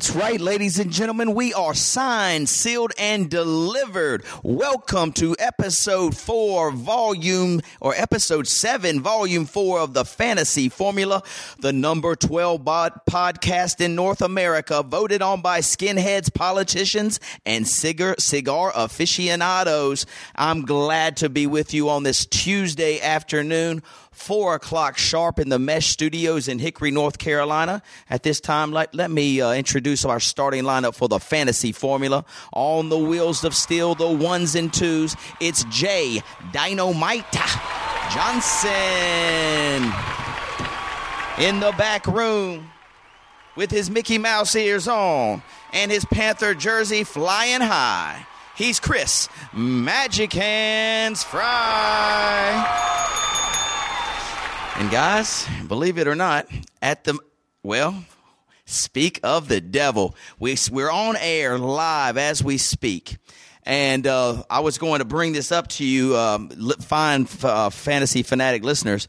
That's right, ladies and gentlemen. We are signed, sealed, and delivered. Welcome to episode four, volume, or episode seven, volume four of the Fantasy Formula, the number 12 bod- podcast in North America, voted on by skinheads, politicians, and cigar, cigar aficionados. I'm glad to be with you on this Tuesday afternoon. Four o'clock sharp in the Mesh Studios in Hickory, North Carolina. At this time, let, let me uh, introduce our starting lineup for the fantasy formula. On the wheels of steel, the ones and twos, it's Jay Dynamite Johnson in the back room with his Mickey Mouse ears on and his Panther jersey flying high. He's Chris Magic Hands Fry. And guys, believe it or not, at the well, speak of the devil. We we're on air live as we speak. And uh, I was going to bring this up to you, um, fine uh, fantasy fanatic listeners.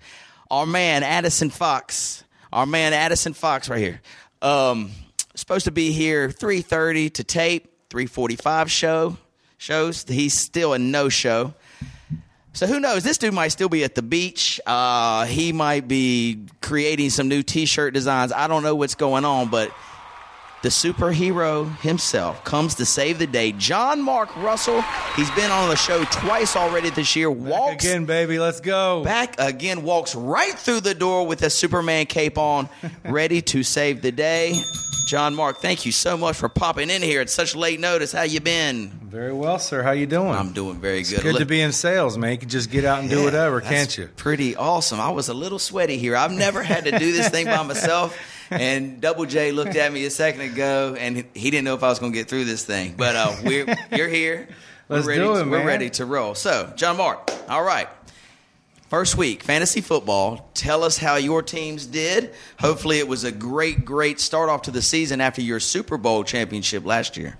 Our man Addison Fox, our man Addison Fox, right here, um, supposed to be here three thirty to tape, three forty five show shows. He's still a no show. So who knows? This dude might still be at the beach. Uh, he might be creating some new T-shirt designs. I don't know what's going on, but the superhero himself comes to save the day. John Mark Russell. He's been on the show twice already this year. Walks Again, baby, let's go. back again. Walks right through the door with a Superman cape on, ready to save the day. John Mark, thank you so much for popping in here at such late notice. How you been? Very well, sir. How you doing? I'm doing very good. Good to be in sales, man. You can just get out and do whatever, can't you? Pretty awesome. I was a little sweaty here. I've never had to do this thing by myself. And Double J looked at me a second ago, and he didn't know if I was going to get through this thing. But uh, we're you're here. Let's we're ready do to- it, We're man. ready to roll. So, John Mark. All right. First week, fantasy football. Tell us how your teams did. Hopefully, it was a great, great start off to the season after your Super Bowl championship last year.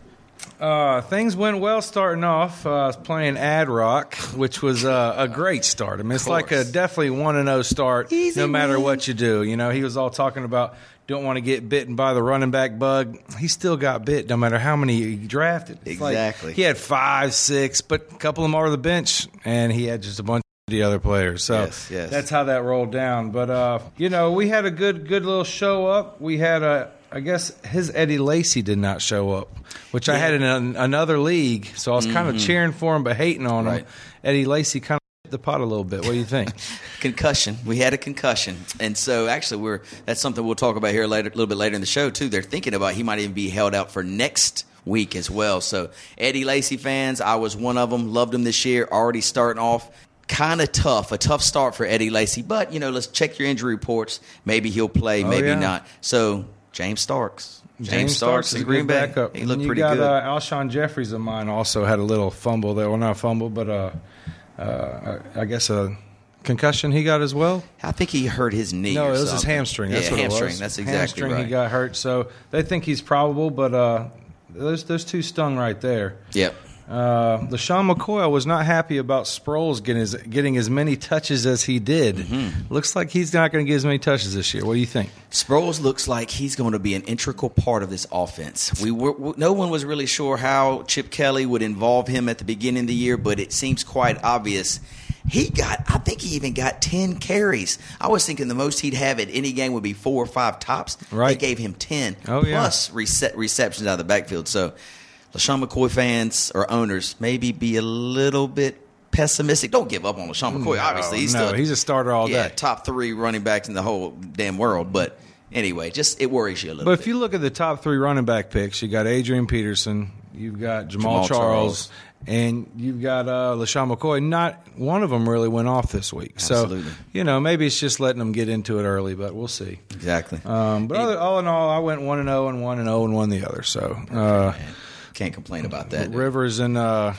Uh, things went well starting off. Uh, I was playing Ad Rock, which was uh, a great start. I mean, it's like a definitely one and zero start, Easy no matter win. what you do. You know, he was all talking about don't want to get bitten by the running back bug. He still got bit, no matter how many he drafted. It's like Exactly. he had five, six, but a couple of them are the bench, and he had just a bunch of the other players. So Yes, yes. that's how that rolled down. But uh, you know, we had a good, good little show up. We had a. I guess his Eddie Lacy did not show up, which I had in an, another league. So I was kind of cheering for him, but hating on Mm-hmm. Right. him. Eddie Lacy kind of the pot a little bit. What do you think? concussion. We had a concussion, and so actually, we're that's something we'll talk about here later, a little bit later in the show too. They're thinking about he might even be held out for next week as well. So Eddie Lacy fans, I was one of them. Loved him this year. Already starting off. Kind of tough, a tough start for Eddie Lacy, but you know, let's check your injury reports. Maybe he'll play, Oh, maybe yeah. not. So James Starks, James, Starks, is in a Green Bay, backup. he looked pretty got, good. Uh, Alshon Jeffries of mine also had a little fumble there. Well, not a fumble, but uh, uh, I guess a concussion he got as well. I think he hurt his knee. No, it was his hamstring. That's yeah, what hamstring. it was. That's exactly hamstring right. He got hurt, so they think he's probable. But uh, those those two stung right there. Yep. Uh, LeSean McCoy was not happy about Sproles getting as, getting as many touches as he did. Mm-hmm. Looks like he's not going to get as many touches this year. What do you think? Sproles looks like he's going to be an integral part of this offense. We were, no one was really sure how Chip Kelly would involve him at the beginning of the year, but it seems quite obvious He got, I think he even got 10 carries. I was thinking the most he'd have at any game would be four or five tops. Right. They gave him 10 Oh, yeah. plus rece- receptions out of the backfield. So, LeSean McCoy fans or owners maybe be a little bit pessimistic. Don't give up on LeSean McCoy. No, Obviously, he's no, still he's a starter all yeah, day. top three running backs in the whole damn world. But anyway, just it worries you a little But bit. if you look at the top three running back picks, you got Adrian Peterson, you've got Jamaal, Jamaal Charles, Charles. and you've got uh, LeSean McCoy. Not one of them really went off this week. Absolutely. So, you know, maybe it's just letting them get into it early, but we'll see. exactly. Um, but other, all in all, I went 1 and 0 and 1 and 0 and 1 the other. So, uh, Can't complain about that. Rivers and uh,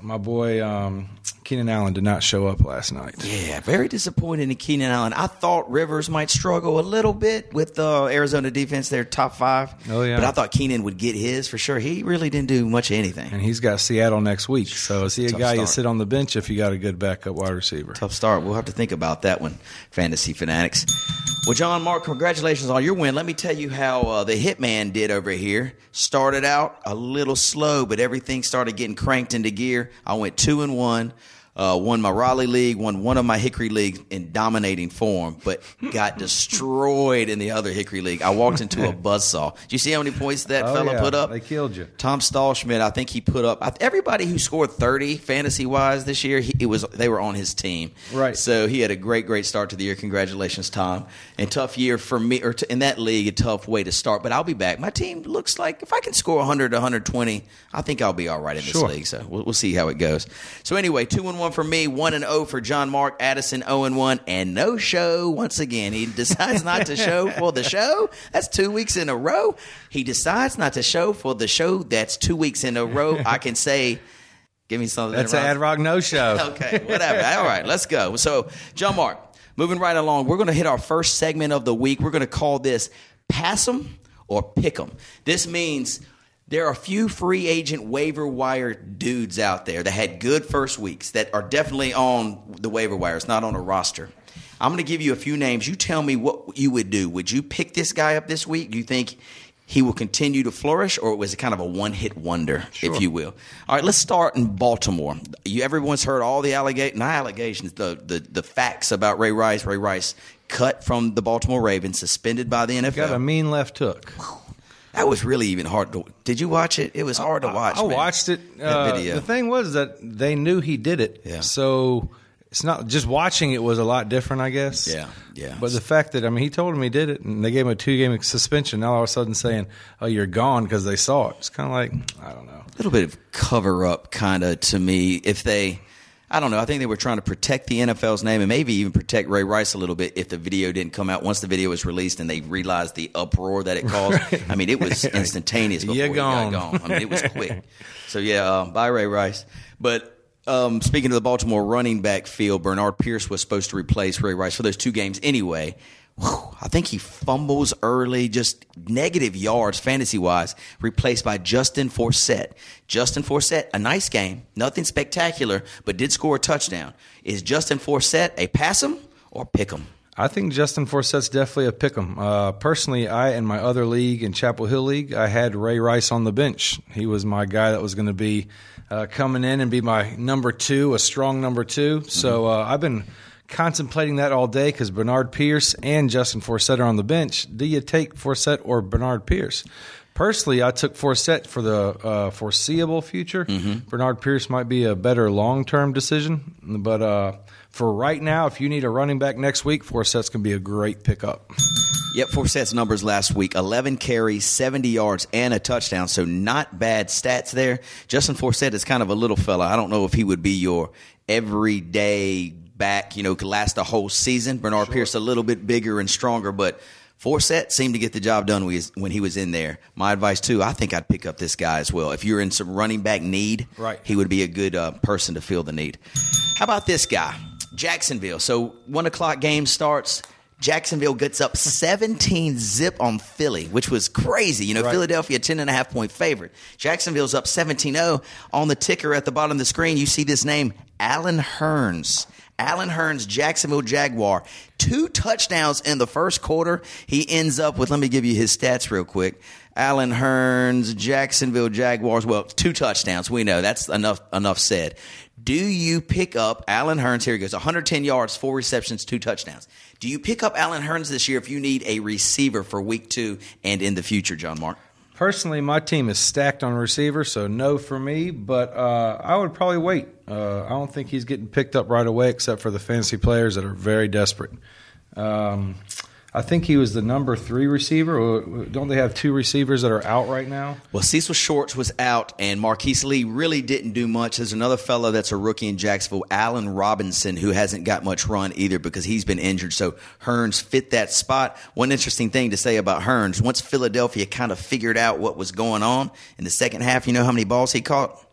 my boy um, Keenan Allen did not show up last night. Yeah, very disappointed in Keenan Allen. I thought Rivers might struggle a little bit with the Arizona defense. They're top five. Oh, yeah. But I thought Keenan would get his for sure. He really didn't do much of anything. And he's got Seattle next week. So, is he a Tough guy you start. sit on the bench if you got a good backup wide receiver? Tough start. We'll have to think about that one, fantasy fanatics. Well, John Mark, congratulations on your win. Let me tell you how uh, the Hitman did over here. Started out a little slow, but everything started getting cranked into gear. I went two and one. Uh, won my Raleigh league, won one of my Hickory leagues in dominating form, but got destroyed in the other Hickory league. I walked into a buzzsaw. Do you see how many points that Oh, fella yeah. put up? They killed you. Tom Stahlschmidt, I think he put up I- everybody who scored thirty fantasy wise this year. He, it was they were on his team, Right. So he had a great, great start to the year. Congratulations, Tom! And tough year for me, or t- in that league, a tough way to start. But I'll be back. My team looks like if I can score 100 to 120, I think I'll be all right in this Sure. league. So we'll, we'll see how it goes. So anyway, two and one for me, one and zero for John Mark Addison, zero and one, and no show once again. He decides not to show for the show. That's two weeks in a row. He decides not to show for the show. That's two weeks in a row. I can say, give me something. That's that an. Ad Rock No Show. Okay, whatever. All right, let's go. So, John Mark, moving right along, we're going to hit our first segment of the week. We're going to call this Pass 'em or Pick 'em. This means there are a few free agent waiver wire dudes out there that had good first weeks that are definitely on the waiver wire. It's not on a roster. I'm going to give you a few names. You tell me what you would do. Would you pick this guy up this week? Do you think he will continue to flourish, or was it kind of a one-hit wonder, if you will? All right, let's start in Baltimore. You everyone's heard all the allegations, not allegations, the, the the facts about Ray Rice. Ray Rice cut from the Baltimore Ravens, suspended by the NFL. Got a mean left hook. That was really even hard to. Did you watch it? It was hard to watch. I man. watched it. That Uh, video. The thing was that they knew he did it. Yeah. So it's not just watching it was a lot different, I guess. Yeah, yeah. But the fact that I mean, he told him he did it, and they gave him a two game suspension. Now all of a sudden saying, "Oh, you're gone" because they saw it. It's kind of like I don't know. a little bit of cover up kind of to me if they I don't know. I think they were trying to protect the NFL's name and maybe even protect Ray Rice a little bit if the video didn't come out. Once the video was released and they realized the uproar that it caused, I mean, it was instantaneous before You're gone. got gone. I mean, it was quick. So, yeah, uh, bye, Ray Rice. But um, speaking of the Baltimore running back field, Bernard Pierce was supposed to replace Ray Rice for those two games anyway. I think he fumbles early, just negative yards fantasy wise, replaced by Justin Forsett. Justin Forsett, a nice game, nothing spectacular, but did score a touchdown. Is Justin Forsett a pass him or pick him? I think Justin Forsett's definitely a pick 'em. Uh, personally, I in my other league in Chapel Hill League, I had Ray Rice on the bench. He was my guy that was going to be uh, coming in and be my number two, a strong number 2 So uh, I've been contemplating that all day because Bernard Pierce and Justin Forsett are on the bench. Do you take Forsett or Bernard Pierce? Personally, I took Forsett for the uh, foreseeable future. Bernard Pierce might be a better long term decision, but uh, for right now, if you need a running back next week, Forsett's going to be a great pickup. Yep, Forsett's numbers last week 11 carries, 70 yards, and a touchdown. So, not bad stats there. Justin Forsett is kind of a little fella. I don't know if he would be your everyday back, you know, could last a whole season. Bernard Pierce, a little bit bigger and stronger, but Forsett seemed to get the job done when he was- when he was in there. My advice, too, I think I'd pick up this guy as well. If you're in some running back need, Right. he would be a good uh, person to fill the need. How about this guy, Jacksonville? So one o'clock game starts. Jacksonville gets up 17 zip on Philly, which was crazy. You know, Right. Philadelphia 10 and a half point favorite. Jacksonville's up 17-0. On the ticker at the bottom of the screen, you see this name, Allen Hurns. Allen Hurns, Jacksonville Jaguar. Two touchdowns in the first quarter. He ends up with, let me give you his stats real quick. Allen Hurns, Jacksonville Jaguars. Well, two touchdowns. We know that's enough. Enough said. Do you pick up Allen Hurns? Here he goes 110 yards, four receptions, two touchdowns. Do you pick up Allen Hurns this year if you need a receiver for week two and in the future, John Mark? Personally, my team is stacked on receiver, so no for me. But uh, I would probably wait. Uh, I don't think he's getting picked up right away, except for the fantasy players that are very desperate. Um, I think he was the number three receiver. Don't they have two receivers that are out right now? Well, Cecil Shorts was out, and Marqise Lee really didn't do much. There's another fellow that's a rookie in Jacksonville, Allen Robinson, who hasn't got much run either because he's been injured. So Hurns fit that spot. One interesting thing to say about Hurns: once Philadelphia kind of figured out what was going on in the second half, you know how many balls he caught?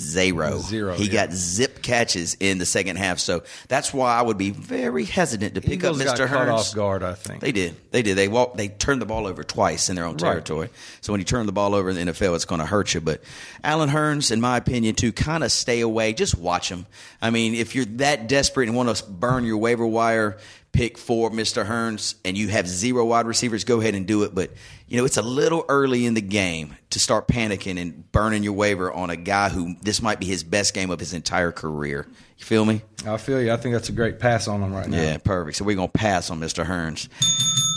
Zero. Zero, He yeah. got zip catches in the second half. So that's why I would be very hesitant to pick Eagles up Mr. got Hurns. off guard, I think. They did. They did. They walked. They turned the ball over twice in their own Right. territory. So when you turn the ball over in the NFL, it's going to hurt you. But Allen Hurns, in my opinion, to kind of stay away. Just watch him. I mean, if you're that desperate and want to burn your waiver wire pick for Mr. Hurns and you have zero wide receivers, go ahead and do it. But you know, it's a little early in the game to start panicking and burning your waiver on a guy who this might be his best game of his entire career. You feel me? I feel you. I think that's a great pass on him right now. Yeah, perfect. So we're going to pass on Mr. Hurns.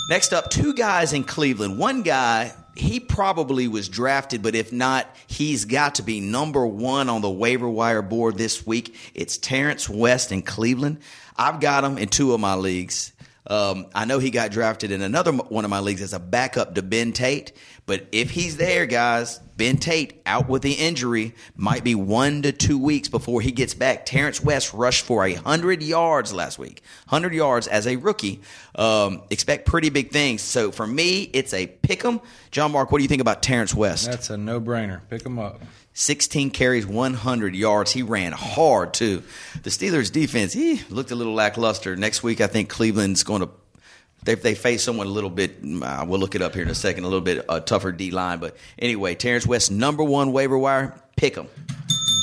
Next up, two guys in Cleveland. One guy, he probably was drafted, but if not, he's got to be number one on the waiver wire board this week. It's Terrance West in Cleveland. I've got him in two of my leagues. Um, I know he got drafted in another one of my leagues as a backup to Ben Tate, but if he's there, guys, Ben Tate out with the injury might be one to two weeks before he gets back. Terrance West rushed for a hundred yards last week, hundred yards as a rookie. Um, expect pretty big things. So for me, it's a pick 'em. John Mark, what do you think about Terrance West? That's a no brainer. Pick him up. 16 carries, 100 yards. He ran hard too. The Steelers' defense, he looked a little lackluster. Next week, I think Cleveland's going to. They, they face someone a little bit. Uh, we'll look it up here in a second. A little bit uh, tougher D line, but anyway, Terrance West, number one waiver wire. Pick him.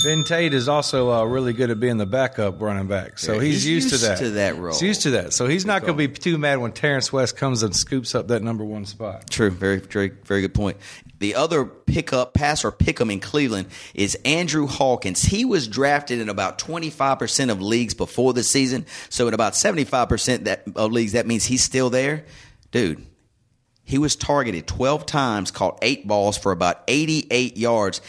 Ben Tate is also uh, really good at being the backup running back, so Yeah, he's, he's used, used to that. to that role. He's used to that, so he's not going to be too mad when Terrance West comes and scoops up that number one spot. True, very, very, very good point. The other pickup, pass or pick 'em in Cleveland is Andrew Hawkins. He was drafted in about 25% of leagues before the season. So in about 75% that, of leagues, that means he's still there. Dude, he was targeted 12 times, caught eight balls for about 88 yards.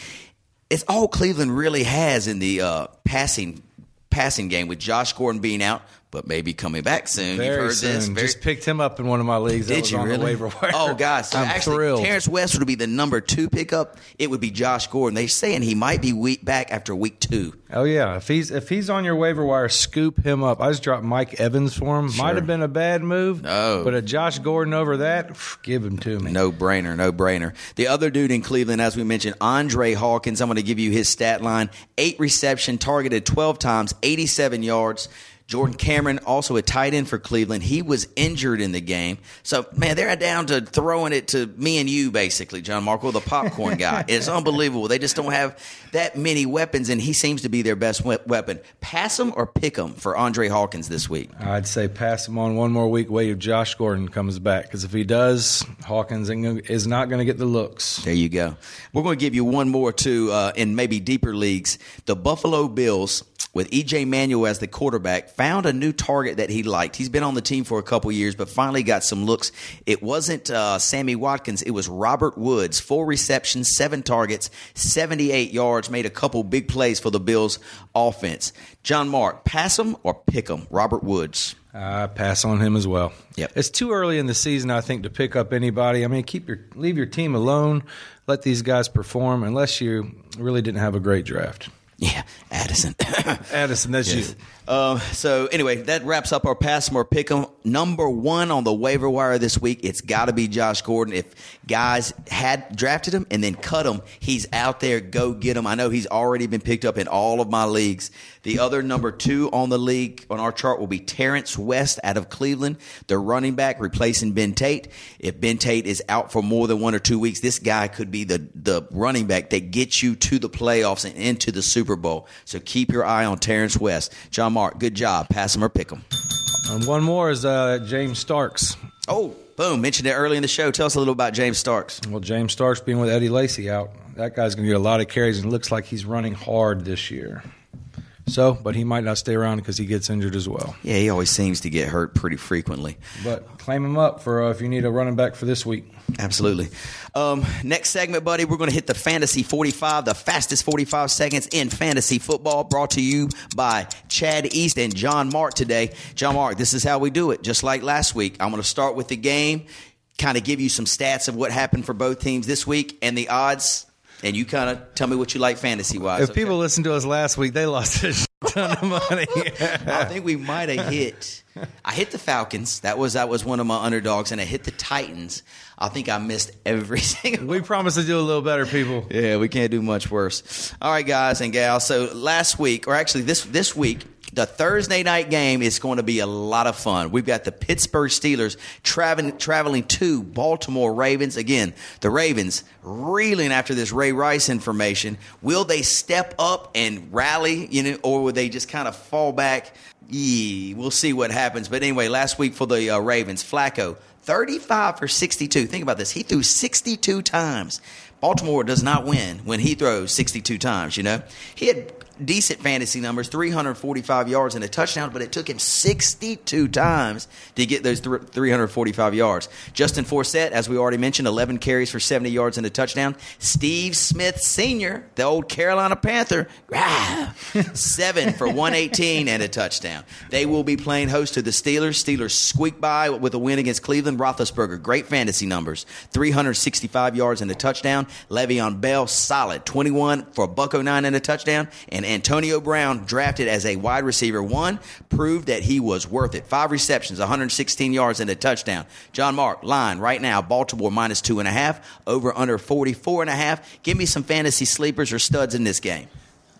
It's all Cleveland really has in the uh, passing passing game with Josh Gordon being out, but maybe coming back soon. You've Very heard soon. this. Very, Just picked him up in one of my leagues. did you on really? The waiver wire. Oh, gosh, So I'm actually, thrilled. Terrance West would be the number two pickup. It would be Josh Gordon. They're saying he might be week back after week two. Oh yeah, if he's if he's on your waiver wire, scoop him up. I just dropped Mike Evans for him. Might have been a bad move. No. but a Josh Gordon over that, pff, give him to me. No brainer, no brainer. The other dude in Cleveland, as we mentioned, Andre Hawkins. I'm going to give you his stat line: eight reception, targeted 12 times, 87 yards. Jordan Cameron, also a tight end for Cleveland. He was injured in the game. So, man, they're down to throwing it to me and you, basically, John Marco, the popcorn guy. it's unbelievable. They just don't have that many weapons, and he seems to be their best weapon. Pass him or pick him for Andre Hawkins this week. I'd say pass him on one more week. Wait if Josh Gordon comes back because if he does, Hawkins is not going to get the looks. There you go. We're going to give you one more too uh, in maybe deeper leagues. The Buffalo Bills with EJ Manuel as the quarterback found a new target that he liked. He's been on the team for a couple years, but finally got some looks. It wasn't uh, Sammy Watkins; it was Robert Woods. Four receptions, seven targets, seventy-eight yards. Made a couple big plays for the Bills offense. John Mark, pass him or pick him. Robert Woods. I pass on him as well. Yep. It's too early in the season, I think, to pick up anybody. I mean, keep your leave your team alone. Let these guys perform, unless you really didn't have a great draft. Yeah, Addison. Addison, that's you. Uh, so anyway, that wraps up our pass 'em or pick 'em. Number one on the waiver wire this week, it's got to be Josh Gordon. If guys had drafted him and then cut him, he's out there. Go get him. I know he's already been picked up in all of my leagues. The other number two on the league on our chart will be Terrance West out of Cleveland, the running back replacing Ben Tate. If Ben Tate is out for more than one or two weeks, this guy could be the the running back that gets you to the playoffs and into the Super Bowl. So keep your eye on Terrance West. John Mark, good job. Pass him or pick him. And one more is uh, James Starks. Oh, boom. Mentioned it early in the show. Tell us a little about James Starks. Well, James Starks being with Eddie Lacy out, that guy's going to get a lot of carries, and looks like he's running hard this year. So, but he might not stay around because he gets injured as well. Yeah, he always seems to get hurt pretty frequently. But claim him up for uh, if you need a running back for this week. Absolutely. Um, next segment, buddy, we're going to hit the Fantasy 45, the fastest 45 seconds in fantasy football, brought to you by Chad East and John Mark today. John Mark, this is how we do it. Just like last week, I'm going to start with the game, kind of give you some stats of what happened for both teams this week and the odds, and you kind of tell me what you like fantasy wise. If people listened to us last week, they lost a ton of money. I think we might have hit. I hit the Falcons. That was that was one of my underdogs, and I hit the Titans. I think I missed every single. we promise to do a little better, people. Yeah, we can't do much worse. All right, guys and gals. So last week, or actually this this week, the Thursday night game is going to be a lot of fun. We've got the Pittsburgh Steelers traveling traveling to Baltimore Ravens. Again, the Ravens reeling after this Ray Rice information. Will they step up and rally, you know, or will they just kind of fall back? Yeah, we'll see what happens. But anyway, last week for the uh, Ravens, Flacco 35 for 62. Think about this. He threw 62 times. Baltimore does not win when he throws 62 times, you know? He had decent fantasy numbers 345 yards and a touchdown, but it took him 62 times to get those th- 345 yards. Justin Forsett, as we already mentioned, 11 carries for 70 yards and a touchdown. Steve Smith Sr., the old Carolina Panther, ah, seven for 118 and a touchdown. They will be playing host to the Steelers. Steelers squeak by with a win against Cleveland. Roethlisberger, great fantasy numbers 365 yards and a touchdown. Le'Veon Bell, solid 21 for a buck 09 and a touchdown. And Antonio Brown, drafted as a wide receiver one, proved that he was worth it. Five receptions, 116 yards, and a touchdown. John Mark, line right now, Baltimore minus two and a half, over under 44 and a half. Give me some fantasy sleepers or studs in this game.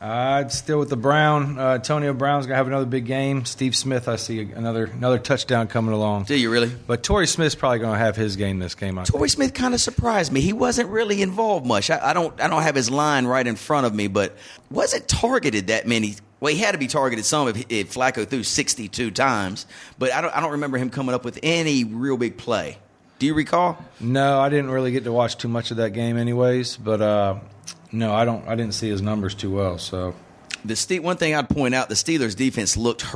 I'd still with the Brown. Uh, Antonio Brown's gonna have another big game. Steve Smith, I see another another touchdown coming along. Do you really? But Torrey Smith's probably gonna have his game this game. I think. Torrey Smith kind of surprised me. He wasn't really involved much. I, I don't I don't have his line right in front of me, but wasn't targeted that many. Well, he had to be targeted some if, if Flacco threw 62 times, but I don't I don't remember him coming up with any real big play. Do you recall? No, I didn't really get to watch too much of that game, anyways. But uh, no, I don't. I didn't see his numbers too well. So The Ste- one thing I'd point out, the Steelers' defense looked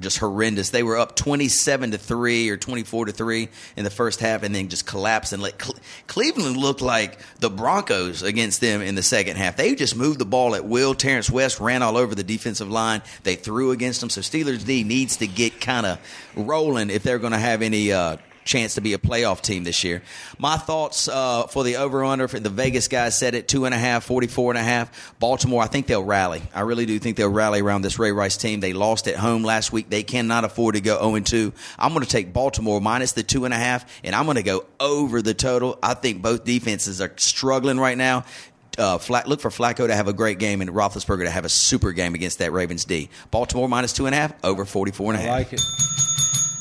just horrendous. They were up twenty-seven to three or twenty-four to three in the first half, and then just collapsed and let Cle- Cleveland looked like the Broncos against them in the second half. They just moved the ball at will. Terrance West ran all over the defensive line. They threw against them. So Steelers' D needs to get kind of rolling if they're going to have any. Uh, chance to be a playoff team this year. My thoughts uh, for the over under the Vegas guys said it two and a half, 44 and a half. Baltimore, I think they'll rally. I really do think they'll rally around this Ray Rice team. They lost at home last week. They cannot afford to go 0 2. I'm going to take Baltimore minus the two and a half, and I'm going to go over the total. I think both defenses are struggling right now. Uh, look for Flacco to have a great game and Roethlisberger to have a super game against that Ravens D. Baltimore minus two and a half, over 44 and a I half. like it.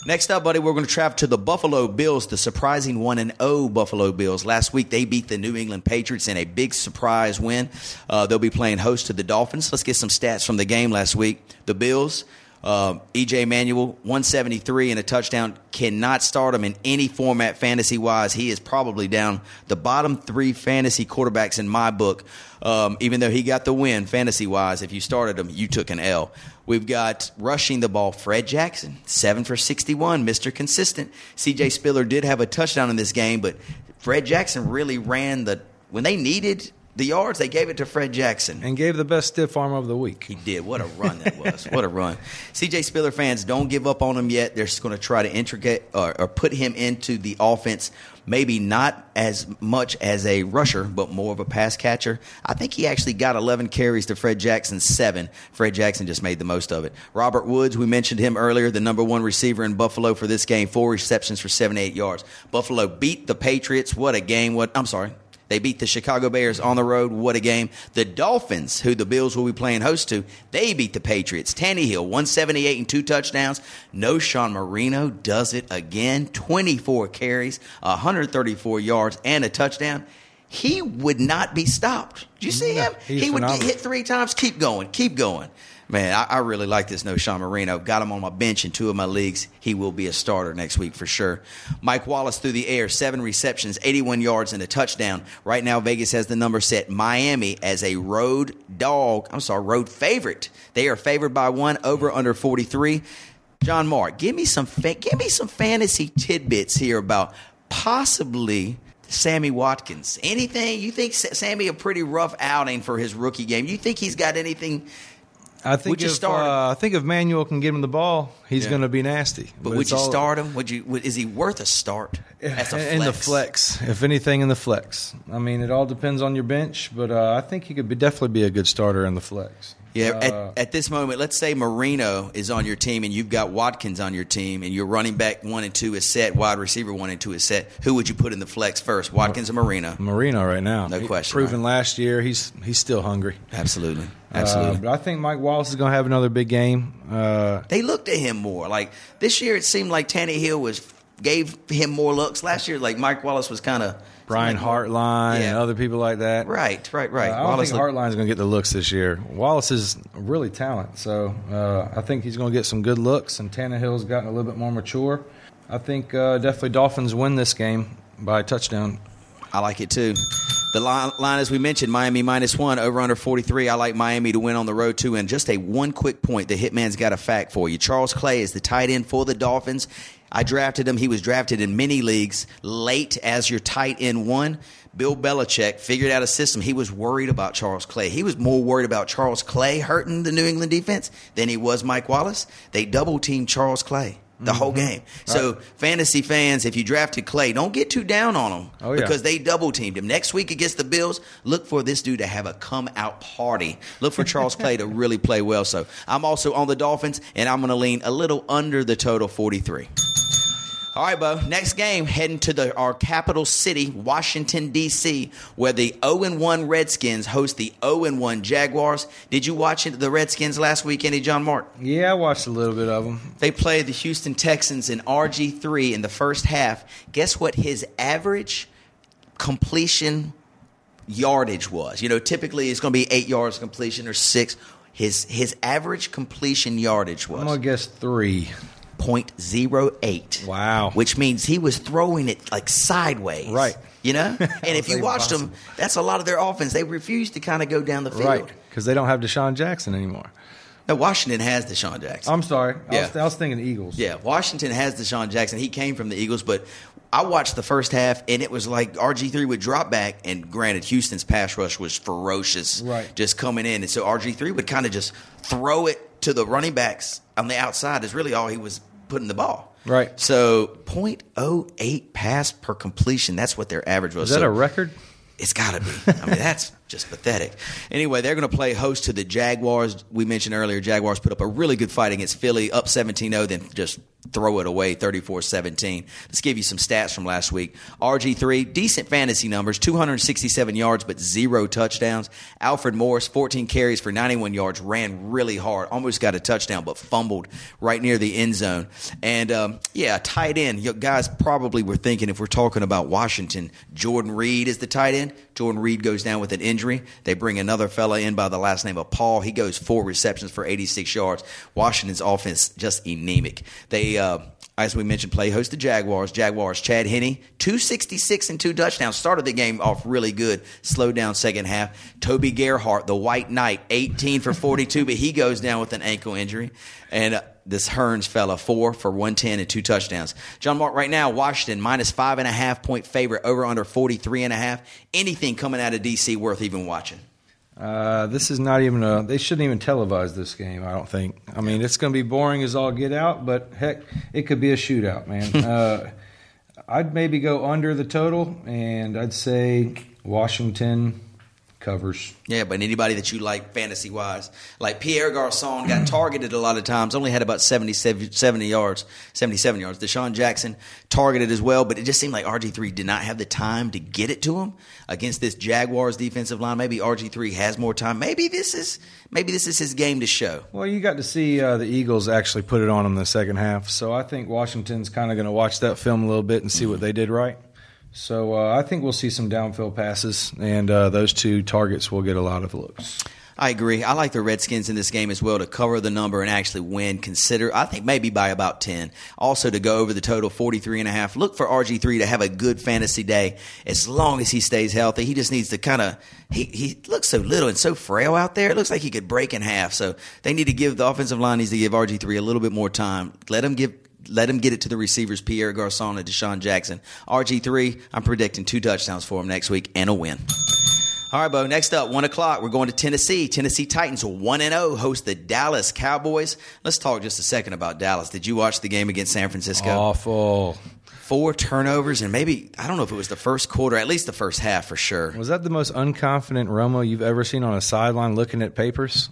Next up, buddy, we're going to travel to the Buffalo Bills, the surprising 1 and 0 Buffalo Bills. Last week, they beat the New England Patriots in a big surprise win. Uh, they'll be playing host to the Dolphins. Let's get some stats from the game last week. The Bills, uh, EJ Manuel, 173 and a touchdown. Cannot start him in any format fantasy wise. He is probably down the bottom three fantasy quarterbacks in my book. Um, even though he got the win fantasy wise, if you started him, you took an L. We've got rushing the ball, Fred Jackson, 7 for 61, Mr. Consistent. CJ Spiller did have a touchdown in this game, but Fred Jackson really ran the. When they needed the yards, they gave it to Fred Jackson. And gave the best stiff arm of the week. He did. What a run that was. what a run. CJ Spiller fans, don't give up on him yet. They're just going to try to intricate or, or put him into the offense. Maybe not as much as a rusher, but more of a pass catcher. I think he actually got 11 carries to Fred Jackson's seven. Fred Jackson just made the most of it. Robert Woods, we mentioned him earlier, the number one receiver in Buffalo for this game, four receptions for 78 yards. Buffalo beat the Patriots. What a game. What I'm sorry. They beat the Chicago Bears on the road. What a game. The Dolphins, who the Bills will be playing host to, they beat the Patriots. Tannehill, 178 and two touchdowns. Knowshon Moreno does it again. 24 carries, 134 yards, and a touchdown. He would not be stopped. Did you see him? he would get phenomenal. hit three times. Keep going. Keep going. Man, I, I really like this Knowshon Moreno. Got him on my bench in two of my leagues. He will be a starter next week for sure. Mike Wallace through the air, seven receptions, 81 yards, and a touchdown. Right now, Vegas has the number set Miami as a road dog. I'm sorry, road favorite. They are favored by one over under 43. John Mark, give me some fa- give me some fantasy tidbits here about possibly Sammy Watkins. Anything you think Sammy a pretty rough outing for his rookie game? You think he's got anything? I think Would you if, start uh, I think if Manuel can get him the ball, he's Yeah. going to be nasty. But, would you all- start him? Would you? Would, is he worth a start? As a in the flex? If anything, in the flex. I mean, it all depends on your bench, but uh, I think he could be, definitely be a good starter in the flex. Yeah, Uh, at, at this moment, let's say Moreno is on your team and you've got Watkins on your team and your running back one and two is set, wide receiver one and two is set. Who would you put in the flex first, Watkins or Moreno? Moreno right now, No He- question, Proven last year, he's he's still hungry. Absolutely, Uh, absolutely. but I think Mike Wallace is going to have another big game. Uh, they looked at him more. Like this year, it seemed like Tannehill was gave him more looks. Last year, like Mike Wallace was kind of Brian Hartline and other people like that. Right, right, right. Uh, I don't Wallace think Hartline's going to get the looks this year. Wallace is really talent, so uh, I think he's going to get some good looks. And Tannehill's gotten a little bit more mature. I think uh, definitely Dolphins win this game by a touchdown. I like it too. The line, line, as we mentioned, Miami minus one, over under 43. I like Miami to win on the road too. And just a one quick point the Hitman's got a fact for you. Charles Clay is the tight end for the Dolphins. I drafted him. He was drafted in many leagues late as your tight end one. Bill Belichick figured out a system. He was worried about Charles Clay. He was more worried about Charles Clay hurting the New England defense than he was Mike Wallace. They double teamed Charles Clay the whole Mm-hmm. game. So, fantasy fans, if you drafted Clay, don't get too down on him Oh, yeah. because they double teamed him. Next week against the Bills, look for this dude to have a come out party. Look for Charles Clay to really play well. So I'm also on the Dolphins, and I'm going to lean a little under the total 43. All right, Bo. Next game, heading to the our capital city, Washington D.C., where the 0 1 Redskins host the 0 1 Jaguars. Did you watch the Redskins last week, Any John Mark? Yeah, I watched a little bit of them. They played the Houston Texans in RG3 in the first half. Guess what his average completion yardage was? You know, typically it's going to be eight yards completion or six. His his average completion yardage was I'm going to guess three. 0.08. Wow. Which means he was throwing it like sideways. Right. You know? And if you watched them, that's a lot of their offense. They refuse to kind of go down the field. Right, because they don't have DeSean Jackson anymore. No, Washington has DeSean Jackson. I'm sorry. I, Yeah. was, I was thinking Eagles. Yeah, Washington has DeSean Jackson. He came from the Eagles, but I watched the first half, and it was like RG3 would drop back, and granted, Houston's pass rush was ferocious, Right. Just coming in, and so RG3 would kind of just throw it to the running backs on the outside. Is really all he was putting the ball. Right. So 0.08 pass per completion. That's what their average was. Is that So- a record? it's got to be. I mean, that's just pathetic. Anyway, they're going to play host to the Jaguars. We mentioned earlier, Jaguars put up a really good fight against Philly, up 17 0, then just throw it away 34 17. Let's give you some stats from last week. RG3, decent fantasy numbers 267 yards, but zero touchdowns. Alfred Morris, 14 carries for 91 yards, ran really hard, almost got a touchdown, but fumbled right near the end zone. And um, yeah, tight end. You guys probably were thinking if we're talking about Washington, Jordan Reed is the tight end. Jordan Reed goes down with an injury. They bring another fella in by the last name of Paul. He goes four receptions for 86 yards. Washington's offense just anemic. They, uh, as we mentioned, play host the Jaguars. Jaguars, Chad Henne, 266 and two touchdowns. Started the game off really good. Slowed down second half. Toby Gerhart, the White Knight, 18 for 42, but he goes down with an ankle injury. And uh, this Hurns fella, four for 110 and two touchdowns. John Mark, right now, Washington minus five and a half point favorite, over under 43 and a half. Anything coming out of D.C. worth even watching? Uh, this is not even a. They shouldn't even televise this game. I don't think. I mean, it's going to be boring as all get out. But heck, it could be a shootout, man. uh, I'd maybe go under the total, and I'd say Washington covers. Yeah, but anybody that you like fantasy wise, like Pierre Garcon got targeted a lot of times, only had about 70, 70 yards, 77 yards. DeSean Jackson targeted as well, but it just seemed like RG3 did not have the time to get it to him against this Jaguars defensive line. Maybe RG3 has more time. Maybe this is maybe this is his game to show. Well, you got to see uh, the Eagles actually put it on him the second half, so I think Washington's kind of going to watch that film a little bit and see what they did right. So uh, I think we'll see some downfield passes, and uh, those two targets will get a lot of looks. I agree. I like the Redskins in this game as well to cover the number and actually win. Consider, I think maybe by about 10. Also to go over the total 43 and a half. Look for RG3 to have a good fantasy day as long as he stays healthy. He just needs to kind of, he, he looks so little and so frail out there. It looks like he could break in half. So they need to give, the offensive line needs to give RG3 a little bit more time. Let him give, let him get it to the receivers, Pierre Garcon and DeSean Jackson. RG3, I'm predicting two touchdowns for him next week and a win. All right, Bo. Next up, one o'clock. We're going to Tennessee. Tennessee Titans one and zero host the Dallas Cowboys. Let's talk just a second about Dallas. Did you watch the game against San Francisco? Awful. Four turnovers and maybe I don't know if it was the first quarter, at least the first half for sure. Was that the most unconfident Romo you've ever seen on a sideline looking at papers?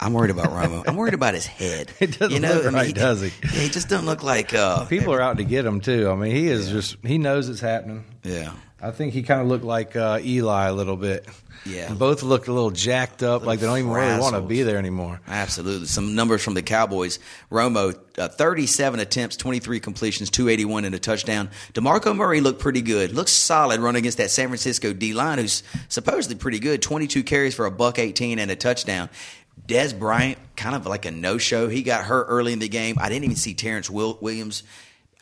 I, I'm worried about Romo. I'm worried about his head. It doesn't look right, does he? Yeah, he just doesn't look like. Uh, People are out to get him too. I mean, he is just he knows it's happening. yeah. I think he kind of looked like uh, Eli a little bit. Yeah. And both looked a little jacked up, like they don't even really want to be there anymore. Absolutely. Some numbers from the Cowboys. Romo, uh, 37 attempts, 23 completions, 281 and a touchdown. DeMarco Murray looked pretty good. Looks solid running against that San Francisco D line, who's supposedly pretty good. 22 carries for a buck 18 and a touchdown. Dez Bryant, kind of like a no show. He got hurt early in the game. I didn't even see Terrance Will- Williams.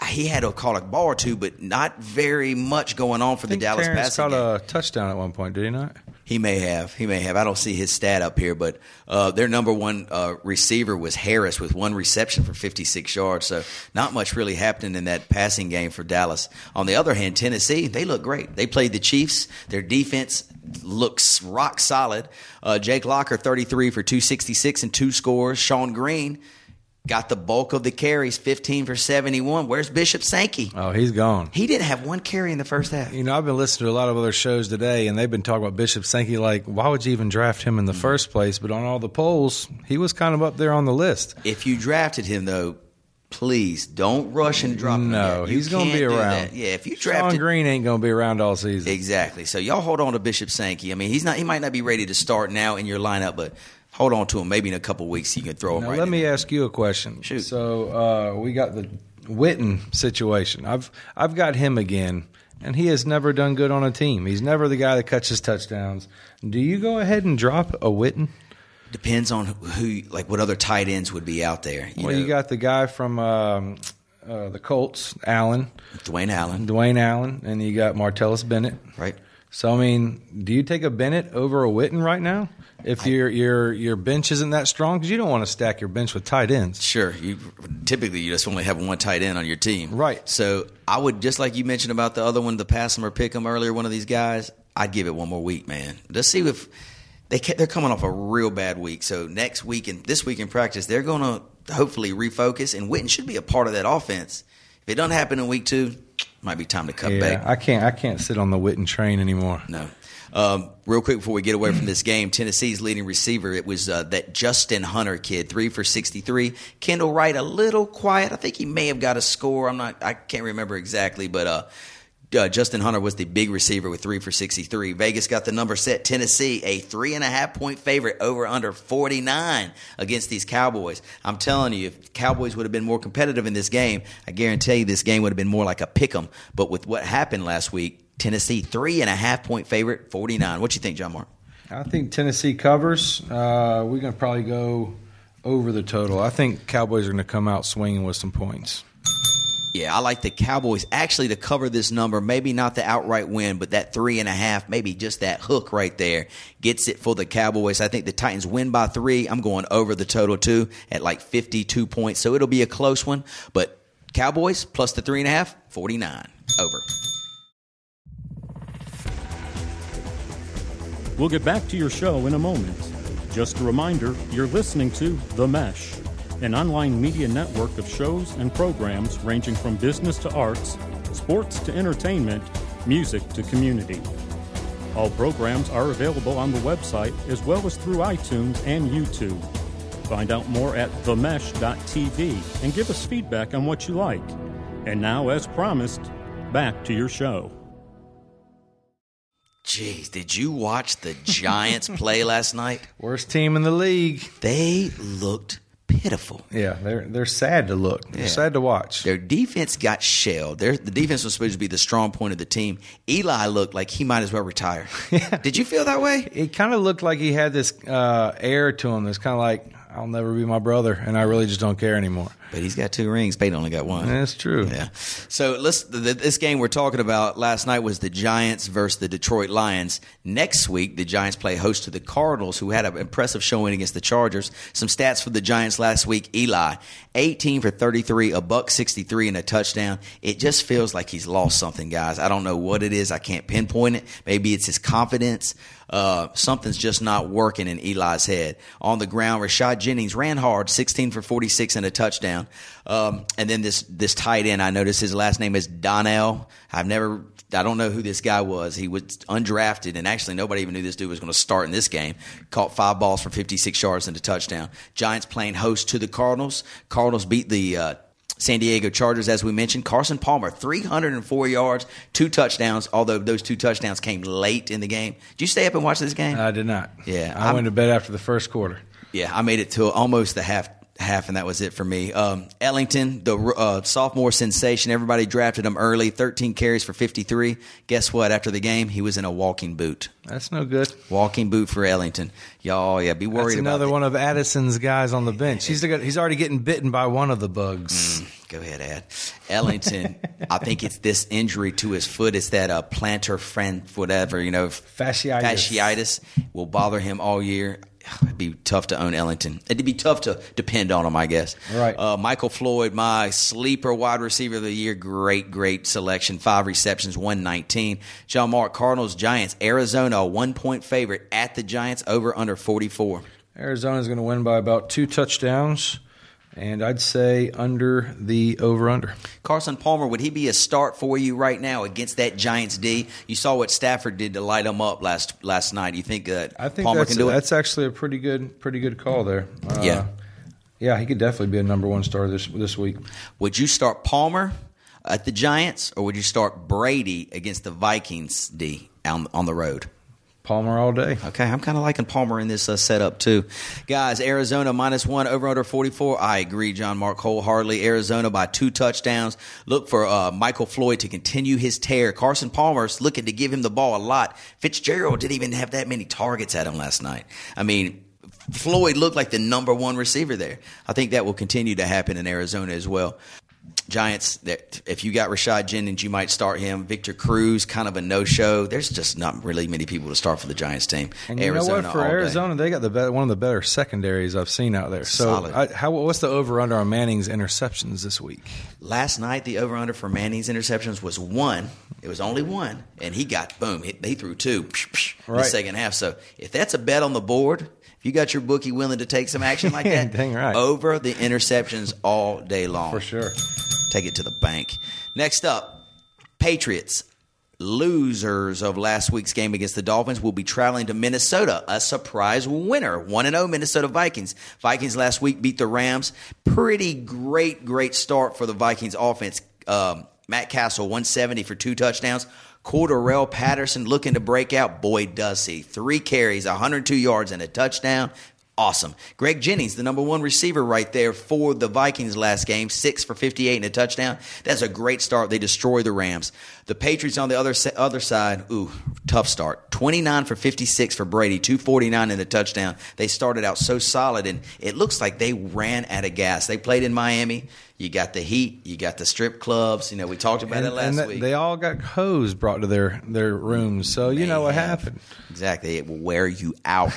He had to call a ball or two, but not very much going on for the Dallas Terrance passing caught game. a touchdown at one point, did he not? He may have. He may have. I don't see his stat up here, but uh, their number one uh, receiver was Harris with one reception for 56 yards. So not much really happening in that passing game for Dallas. On the other hand, Tennessee, they look great. They played the Chiefs. Their defense looks rock solid. Uh, Jake Locker, 33 for 266 and two scores. Shonn Greene got the bulk of the carries, 15 for 71. Where's Bishop Sankey? Oh, he's gone. He didn't have one carry in the first half. You know, I've been listening to a lot of other shows today, and they've been talking about Bishop Sankey. Like, why would you even draft him in the mm-hmm. first place? But on all the polls, he was kind of up there on the list. If you drafted him, though, please don't rush and drop him. No, he's going to be around. Yeah, if you draft Shonn Greene ain't going to be around all season. exactly. So y'all hold on to Bishop Sankey. I mean, he's not. He might not be ready to start now in your lineup, but hold on to him. Maybe in a couple weeks you can throw him Now, right. let in me ask you a question. Shoot. So uh, we got the Witten situation. I've I've got him again, and he has never done good on a team. He's never the guy that catches touchdowns. Do you go ahead and drop a Witten? Depends on who, like, what other tight ends would be out there. You well, know, you got the guy from um, uh, the Colts, Allen, Dwayne Allen, Dwayne Allen, and you got Martellus Bennett. right? So I mean, do you take a Bennett over a Witten right now? If your your your bench isn't that strong, because you don't want to stack your bench with tight ends. Sure. You typically you just only have one tight end on your team, Right. So I would just like you mentioned about the other one, the pass him or pick him earlier. One of these guys, I'd give it one more week, man. Let's see if they they're coming off a real bad week. So next week and this week in practice, they're going to hopefully refocus, and Witten should be a part of that offense. If it doesn't happen in week two, might be time to cut Yeah, back. I can't I can't sit on the Witten train anymore. No. Um, real quick before we get away from this game, Tennessee's leading receiver, it was uh, that Justin Hunter kid, three for 63. Kendall Wright, a little quiet. I think he may have got a score. I'm not, I can't remember exactly, but uh, uh, Justin Hunter was the big receiver with three for 63. Vegas got the number set. Tennessee, a three and a half point favorite over under 49 against these Cowboys. I'm telling you, if Cowboys would have been more competitive in this game, I guarantee you this game would have been more like a pick 'em. But with what happened last week, Tennessee, three and a half point favorite, 49. What you think, John Mark? I think Tennessee covers. Uh, we're going to probably go over the total. I think Cowboys are going to come out swinging with some points. Yeah, I like the Cowboys actually to cover this number. Maybe not the outright win, but that three and a half, maybe just that hook right there gets it for the Cowboys. I think the Titans win by three. I'm going over the total too at like 52 points. So it'll be a close one. But Cowboys plus the three and a half, 49. Over. We'll get back to your show in a moment. Just a reminder you're listening to The Mesh, an online media network of shows and programs ranging from business to arts, sports to entertainment, music to community. All programs are available on the website as well as through iTunes and YouTube. Find out more at themesh.tv and give us feedback on what you like. And now, as promised, back to your show. Jeez, did you watch the Giants play last night? Worst team in the league. They looked pitiful. Yeah, they're they're sad to look. They're Yeah. sad to watch. Their defense got shelled. Their, the defense was supposed to be the strong point of the team. Eli looked like he might as well retire. Did you feel that way? It kind of looked like he had this uh, air to him. That's kind of like I'll never be my brother, and I really just don't care anymore. But he's got two rings. Peyton only got one. That's true. Yeah. So let's. th this game we're talking about last night was the Giants versus the Detroit Lions. Next week, the Giants play host to the Cardinals, who had an impressive showing against the Chargers. Some stats for the Giants last week: Eli, eighteen for thirty-three, a buck sixty-three, and a touchdown. It just feels like he's lost something, guys. I don't know what it is. I can't pinpoint it. Maybe it's his confidence. Uh, something's just not working in Eli's head. On the ground, Rashad Jennings ran hard, 16 for 46 and a touchdown. Um, and then this this tight end, I noticed his last name is Donnell. I've never, I don't know who this guy was. He was undrafted, and actually nobody even knew this dude was going to start in this game. Caught five balls for 56 yards and a touchdown. Giants playing host to the Cardinals. Cardinals beat the uh, San Diego Chargers, as we mentioned. Carson Palmer, 304 yards, two touchdowns, although those two touchdowns came late in the game. Did you stay up and watch this game? I did not. Yeah, I I'm- went to bed after the first quarter. Yeah, I made it to almost the half half, and that was it for me. Um, Ellington, the uh, sophomore sensation, everybody drafted him early. Thirteen carries for fifty three. Guess what? After the game, he was in a walking boot. That's no good. Walking boot for Ellington. Y'all, yeah, be worried That's another one of Addison's guys on the bench. He's he's already getting bitten by one of the bugs. Go ahead, Ad. Ellington, I think it's this injury to his foot. It's that uh, plantar friend, whatever, you know, Fasciitis. fasciitis will bother him all year. It'd be tough to own Ellington. It'd be tough to depend on him, I guess. Right. Uh, Michael Floyd, my sleeper wide receiver of the year. Great, great selection. Five receptions, 119. John Mark, Cardinals, Giants. Arizona, a one point favorite at the Giants, over under 44. Arizona's going to win by about two touchdowns, and I'd say under the over under. Carson Palmer, would he be a start for you right now against that Giants D? You saw what Stafford did to light him up last last night. You think that I think Palmer can do it? that's actually a pretty good pretty good call there. Uh, Yeah. yeah, he could definitely be a number one star this this week. Would you start Palmer at the Giants, or would you start Brady against the Vikings D on, on the road? Palmer all day. Okay, I'm kind of liking Palmer in this uh, setup too. Guys, Arizona minus one over under 44. I agree, John Mark wholeheartedly. Arizona by two touchdowns. Look for uh, Michael Floyd to continue his tear. Carson Palmer's looking to give him the ball a lot. Fitzgerald didn't even have that many targets at him last night. I mean, Floyd looked like the number one receiver there. I think that will continue to happen in Arizona as well. Giants, that if you got Rashad Jennings, you might start him. Victor Cruz, kind of a no-show. There's just not really many people to start for the Giants team. And you know what? For day. Arizona, they got the better, one of the better secondaries I've seen out there. So, Solid. I, how what's the over under on Manning's interceptions this week? Last night, the over/under for Manning's interceptions was one. It was only one, and he got boom. He, he threw two psh, psh, in the second half. So if that's a bet on the board, if you got your bookie willing to take some action like that, right. over the interceptions all day long For sure. Take it to the bank. Next up, Patriots. Losers of last week's game against the Dolphins will be traveling to Minnesota, a surprise winner. 1 0 Minnesota Vikings. Vikings last week beat the Rams. Pretty great, great start for the Vikings offense. Um, Matt Cassel, 170 for two touchdowns. Cordarrelle Patterson looking to break out. Boy, does he. Three carries, 102 yards, and a touchdown. Awesome. Greg Jennings, the number one receiver right there for the Vikings last game, six for 58 and a touchdown. That's a great start. They destroy the Rams. The Patriots on the other other side, ooh, tough start. 29 for 56 for Brady, 249 in the touchdown. They started out so solid, and it looks like they ran out of gas. They played in Miami. You got the Heat. You got the strip clubs. You know, we talked about And, it last week. they all got hose brought to their, their rooms. So, you know what happened. Exactly. It will wear you out.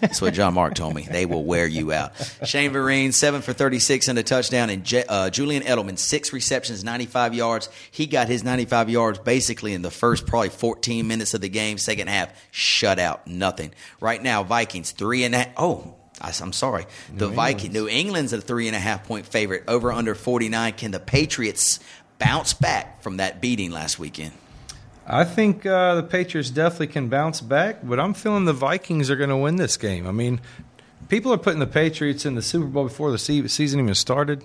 That's what John Mark told me. They will wear you out. Shane Vereen, seven for 36 and a touchdown. And uh, Julian Edelman, six receptions, 95 yards. He got his 95 yards basically in the first probably 14 minutes of the game. Second half, shutout, nothing. Right now, Vikings, three and a half. Oh, I- I'm sorry. The Viking, New England's a three and a half point favorite, over under 49. Can the Patriots bounce back from that beating last weekend? I think uh, the Patriots definitely can bounce back, but I'm feeling the Vikings are going to win this game. I mean, people are putting the Patriots in the Super Bowl before the season even started.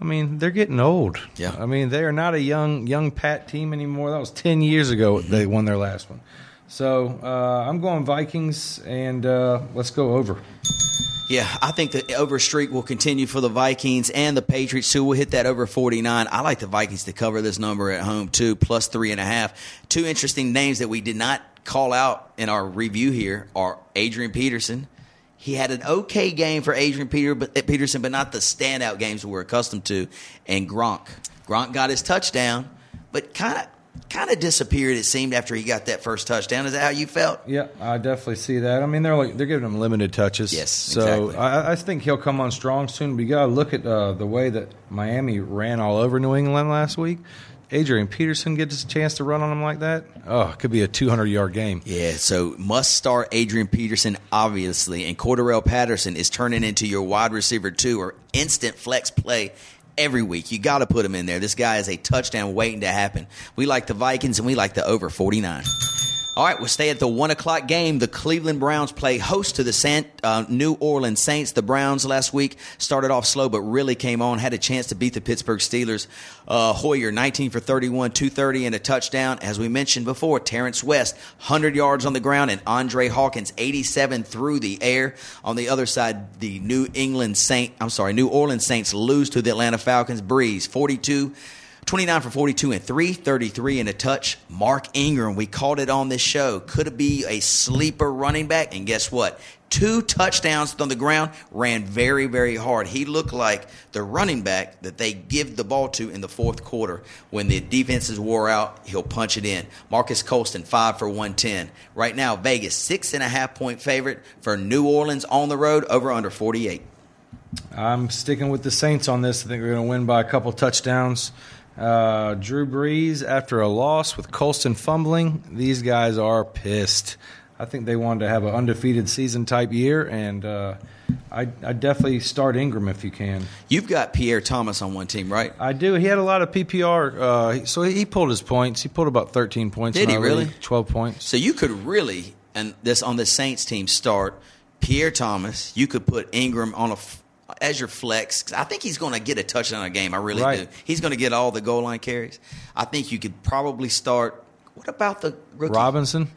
I mean, they're getting old. Yeah. I mean, they are not a young young Pat team anymore. That was ten years ago they won their last one. So uh, I'm going Vikings, and uh, let's go over. Yeah, I think the over streak will continue for the Vikings and the Patriots too. We'll hit that over 49. I like the Vikings to cover this number at home too, plus three and a half. Two interesting names that we did not call out in our review here are Adrian Peterson. He had an okay game for Adrian Peter, but, Peterson, but not the standout games we're accustomed to. And Gronk. Gronk got his touchdown, but kind of kind of disappeared. It seemed after he got that first touchdown. Is that how you felt? Yeah, I definitely see that. I mean, they're like they're giving him limited touches. Yes, so exactly. I, I think he'll come on strong soon. But you got to look at uh, the way that Miami ran all over New England last week. Adrian Peterson gets a chance to run on him like that. Oh, it could be a 200 yard game. Yeah, so must start Adrian Peterson, obviously, and Cordarrelle Patterson is turning into your wide receiver two or instant flex play every week. You got to put him in there. This guy is a touchdown waiting to happen. We like the Vikings and we like the over 49. All right, we'll stay at the one o'clock game. The Cleveland Browns play host to the San, uh, New Orleans Saints. The Browns last week started off slow, but really came on, had a chance to beat the Pittsburgh Steelers. Uh, Hoyer, 19 for 31, 230 and a touchdown. As we mentioned before, Terrance West, 100 yards on the ground, and Andre Hawkins, 87 through the air. On the other side, the New England Saint, I'm sorry, New Orleans Saints lose to the Atlanta Falcons. Brees, 42 29 for 42 and 333 and a touch. Mark Ingram, we called it on this show. Could it be a sleeper running back? And guess what? Two touchdowns on the ground, ran very, very hard. He looked like the running back that they give the ball to in the fourth quarter. When the defenses wore out, he'll punch it in. Marques Colston, five for 110. Right now, Vegas, six and a half point favorite for New Orleans on the road, over under 48. I'm sticking with the Saints on this. I think they're going to win by a couple touchdowns. Uh, Drew Brees, after a loss with Colston fumbling, these guys are pissed. I think they wanted to have an undefeated season type year, and uh, I, I definitely start Ingram if you can. You've got Pierre Thomas on one team, right? I do. He had a lot of PPR, uh, so he pulled his points. He pulled about 13 points. Did he really? league, 12 points. So you could really, and this on the Saints team, start Pierre Thomas. You could put Ingram on a f- as your flex. I think he's going to get a touchdown a game. I really Right. do. He's going to get all the goal line carries. I think you could probably start. What about the rookie? Robinson.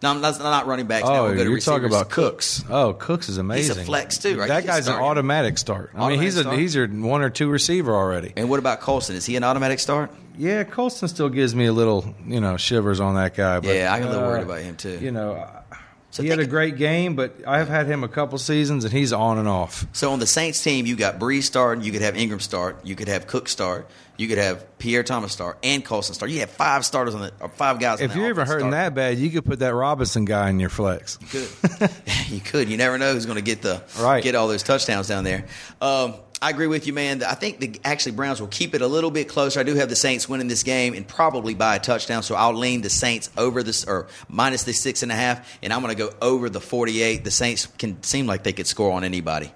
No, I'm not, not running backs. now. Oh, We'll you're talking about Cooks. Oh, Cooks is amazing. He's a flex, too, right? That guy's an automatic start. I mean, Automatic he's a start? he's your one or two receiver already. And what about Colston? Is he an automatic start? Yeah, Colston still gives me a little, you know, shivers on that guy. But, Yeah, I get a little uh, worried about him, too. You know, So he had a great game, but I have had him a couple seasons, and he's on and off. So on the Saints team, you got Brees start, you could have Ingram start, you could have Cook start, you could have Pierre Thomas start, and Colston start. You have five starters on the or five guys. If you're even offense hurting start. that bad, you could put that Robinson guy in your flex. could. you could. You never know who's going to get the Right. get all those touchdowns down there. Um, I agree with you, man. I think the actually Browns will keep it a little bit closer. I do have the Saints winning this game and probably by a touchdown, so I'll lean the Saints over this or minus the six and a half, and I'm going to go over the 48. The Saints can seem like they could score on anybody.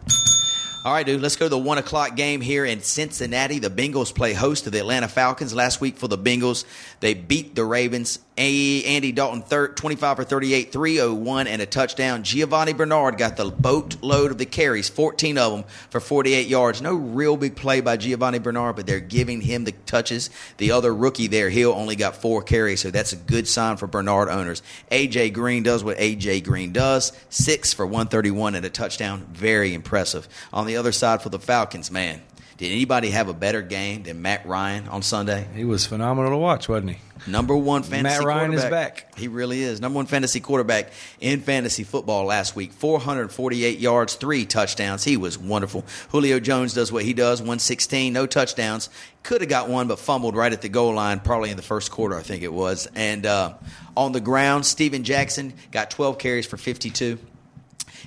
All right, dude, let's go to the one o'clock game here in Cincinnati. The Bengals play host to the Atlanta Falcons. Last week for the Bengals, they beat the Ravens. A- Andy Dalton, thir- 25 for 38, 301, and a touchdown. Giovani Bernard got the boatload of the carries, 14 of them for 48 yards. No real big play by Giovani Bernard, but they're giving him the touches. The other rookie there, Hill, only got four carries, so that's a good sign for Bernard owners. A.J. Green does what A.J. Green does, six for 131 and a touchdown. Very impressive. On the other side for the Falcons, man, did anybody have a better game than Matt Ryan on Sunday? He was phenomenal to watch, wasn't he? Number one fantasy Matt Ryan is back. He really is. Number one fantasy quarterback in fantasy football last week. 448 yards, three touchdowns. He was wonderful. Julio Jones does what he does 116, no touchdowns. Could have got one, but fumbled right at the goal line, probably in the first quarter, I think it was. And uh, on the ground, Steven Jackson got 12 carries for 52.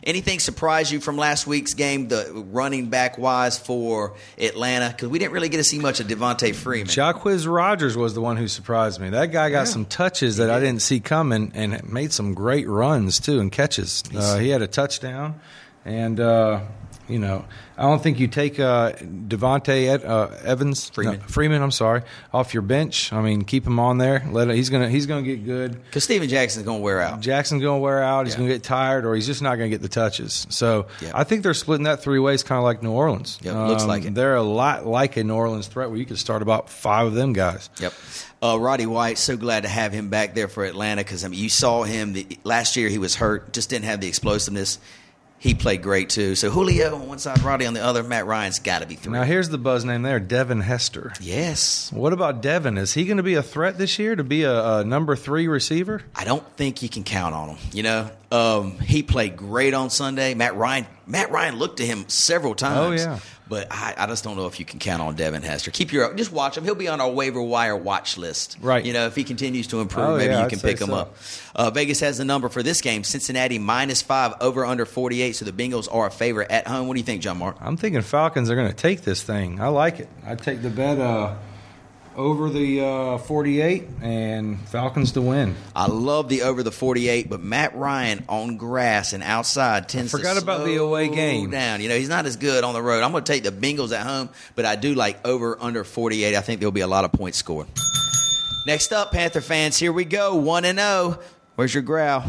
Anything surprise you from last week's game, the running back wise for Atlanta? Because we didn't really get to see much of Devonta Freeman. Jacquizz Rodgers was the one who surprised me. That guy got some touches that I didn't see coming and made some great runs too and catches. Uh, he had a touchdown, and uh, you know I don't think you take uh, Devonta Ed, uh, Evans Freeman. no, Freeman. I'm sorry, off your bench. I mean, keep him on there. Let he's gonna he's gonna get good. Because Steven Jackson's going to wear out. Jackson's going to wear out. He's Yeah. going to get tired, or he's just not going to get the touches. So Yeah. I think they're splitting that three ways, kind of like New Orleans. Um, Yep, looks like it. They're a lot like a New Orleans threat, where you could start about five of them guys. Yep. Uh, Roddy White, so glad to have him back there for Atlanta because I mean, you saw him the, last year. He was hurt, just didn't have the explosiveness. He played great too. So Julio on one side, Roddy on the other. Matt Ryan's got to be three. Now here's the buzz name there, Devin Hester. yes. What about Devin? Is he going to be a threat this year to be a, a number three receiver? I don't think you can count on him. You know, um, he played great on Sunday. Matt Ryan, Matt Ryan looked to him several times. Oh, yeah. But I, I just don't know if you can count on Devin Hester. Keep your just watch him. He'll be on our waiver wire watch list. Right. You know, if he continues to improve, Oh, maybe yeah, you I'd can pick him so. up. Uh, Vegas has the number for this game: Cincinnati minus five, over under forty eight. So the Bengals are a favorite at home. What do you think, John Mark? I'm thinking Falcons are going to take this thing. I like it. I'd take the bet uh, over the uh, 48 and Falcons to win. I love the over the 48, but Matt Ryan on grass and outside tends forgot to about the away game. down. You know, he's not as good on the road. I'm going to take the Bengals at home, but I do like over under 48. I think there'll be a lot of points scored. Next up, Panther fans, here we go. 1 and 0. Where's your growl?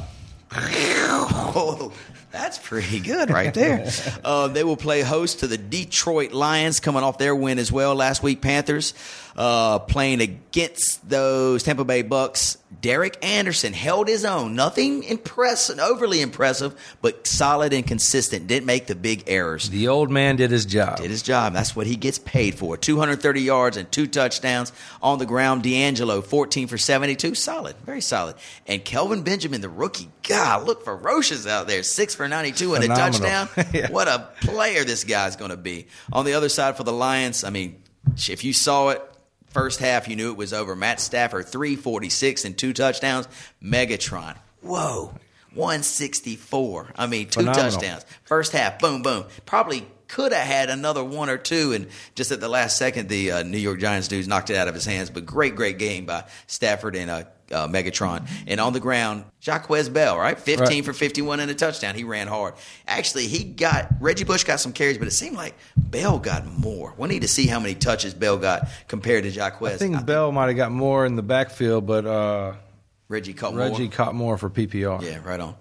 Oh, that's pretty good right there. uh, they will play host to the Detroit Lions, coming off their win as well last week. Panthers uh, playing against those Tampa Bay Bucks. Derek Anderson held his own. Nothing impressive, overly impressive, but solid and consistent. Didn't make the big errors. The old man did his job. Did his job. That's what he gets paid for. 230 yards and two touchdowns on the ground. DeAngelo, 14 for 72. Solid. Very solid. And Kelvin Benjamin, the rookie, God, look ferocious out there. Six for 92 and a touchdown. Yeah. What a player this guy's going to be. On the other side for the Lions, I mean, if you saw it, first half, you knew it was over. Matt Stafford, 346 and two touchdowns. Megatron. Whoa. 164. I mean, two Phenomenal. touchdowns. First half, boom, boom. Probably could have had another one or two, and just at the last second, the uh, New York Giants dudes knocked it out of his hands. But great, great game by Stafford and uh, uh, Megatron. And on the ground, Jaquez Bell, right? 15 Right. for 51 and a touchdown. He ran hard. Actually, he got, Reggie Bush got some carries, but it seemed like Bell got more. We need to see how many touches Bell got compared to Jaquez. I think Bell might have got more in the backfield, but uh, Reggie caught more. Reggie caught more for PPR. Yeah, right on.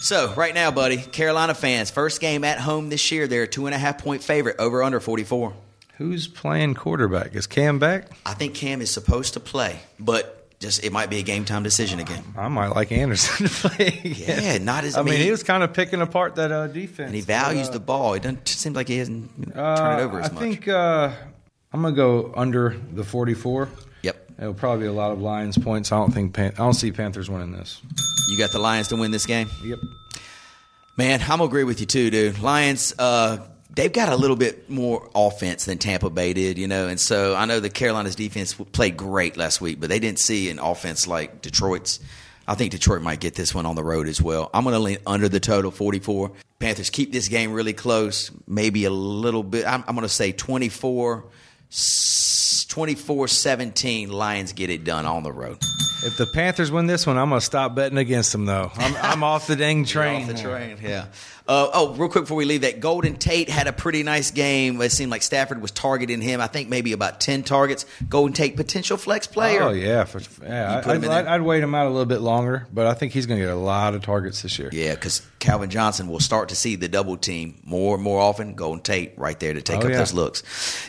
So, right now, buddy, Carolina fans, first game at home this year. They're a two and a half point favorite, over under 44. Who's playing quarterback? Is Cam back? I think Cam is supposed to play, but just it might be a game time decision again. I might like Anderson to play. again. Yeah, not as I mean, mean- he was kind of picking apart that uh, defense. And he values but, uh, the ball. It doesn't seem like he hasn't you know, uh, turned it over as I much. I think uh, I'm gonna go under the 44. It'll probably be a lot of Lions points. I don't think Pan- I don't see Panthers winning this. You got the Lions to win this game? Yep. Man, I'm gonna agree with you too, dude. Lions, uh, they've got a little bit more offense than Tampa Bay did, you know, and so I know the Carolina's defense played great last week, but they didn't see an offense like Detroit's. I think Detroit might get this one on the road as well. I'm going to lean under the total 44. Panthers keep this game really close, maybe a little bit. I'm, I'm going to say 24 24 17. Lions get it done on the road. If the Panthers win this one, I'm gonna stop betting against them. Though I'm, I'm off the dang train. Off the train, yeah. Uh, oh, real quick before we leave that, Golden Tate had a pretty nice game. It seemed like Stafford was targeting him. I think maybe about ten targets. Golden Tate, potential flex player. Oh yeah, for, yeah. I. I'd, I'd wait him out a little bit longer, but I think he's going to get a lot of targets this year. Yeah, because Calvin Johnson will start to see the double team more and more often. Golden Tate right there to take Oh, up yeah. those looks.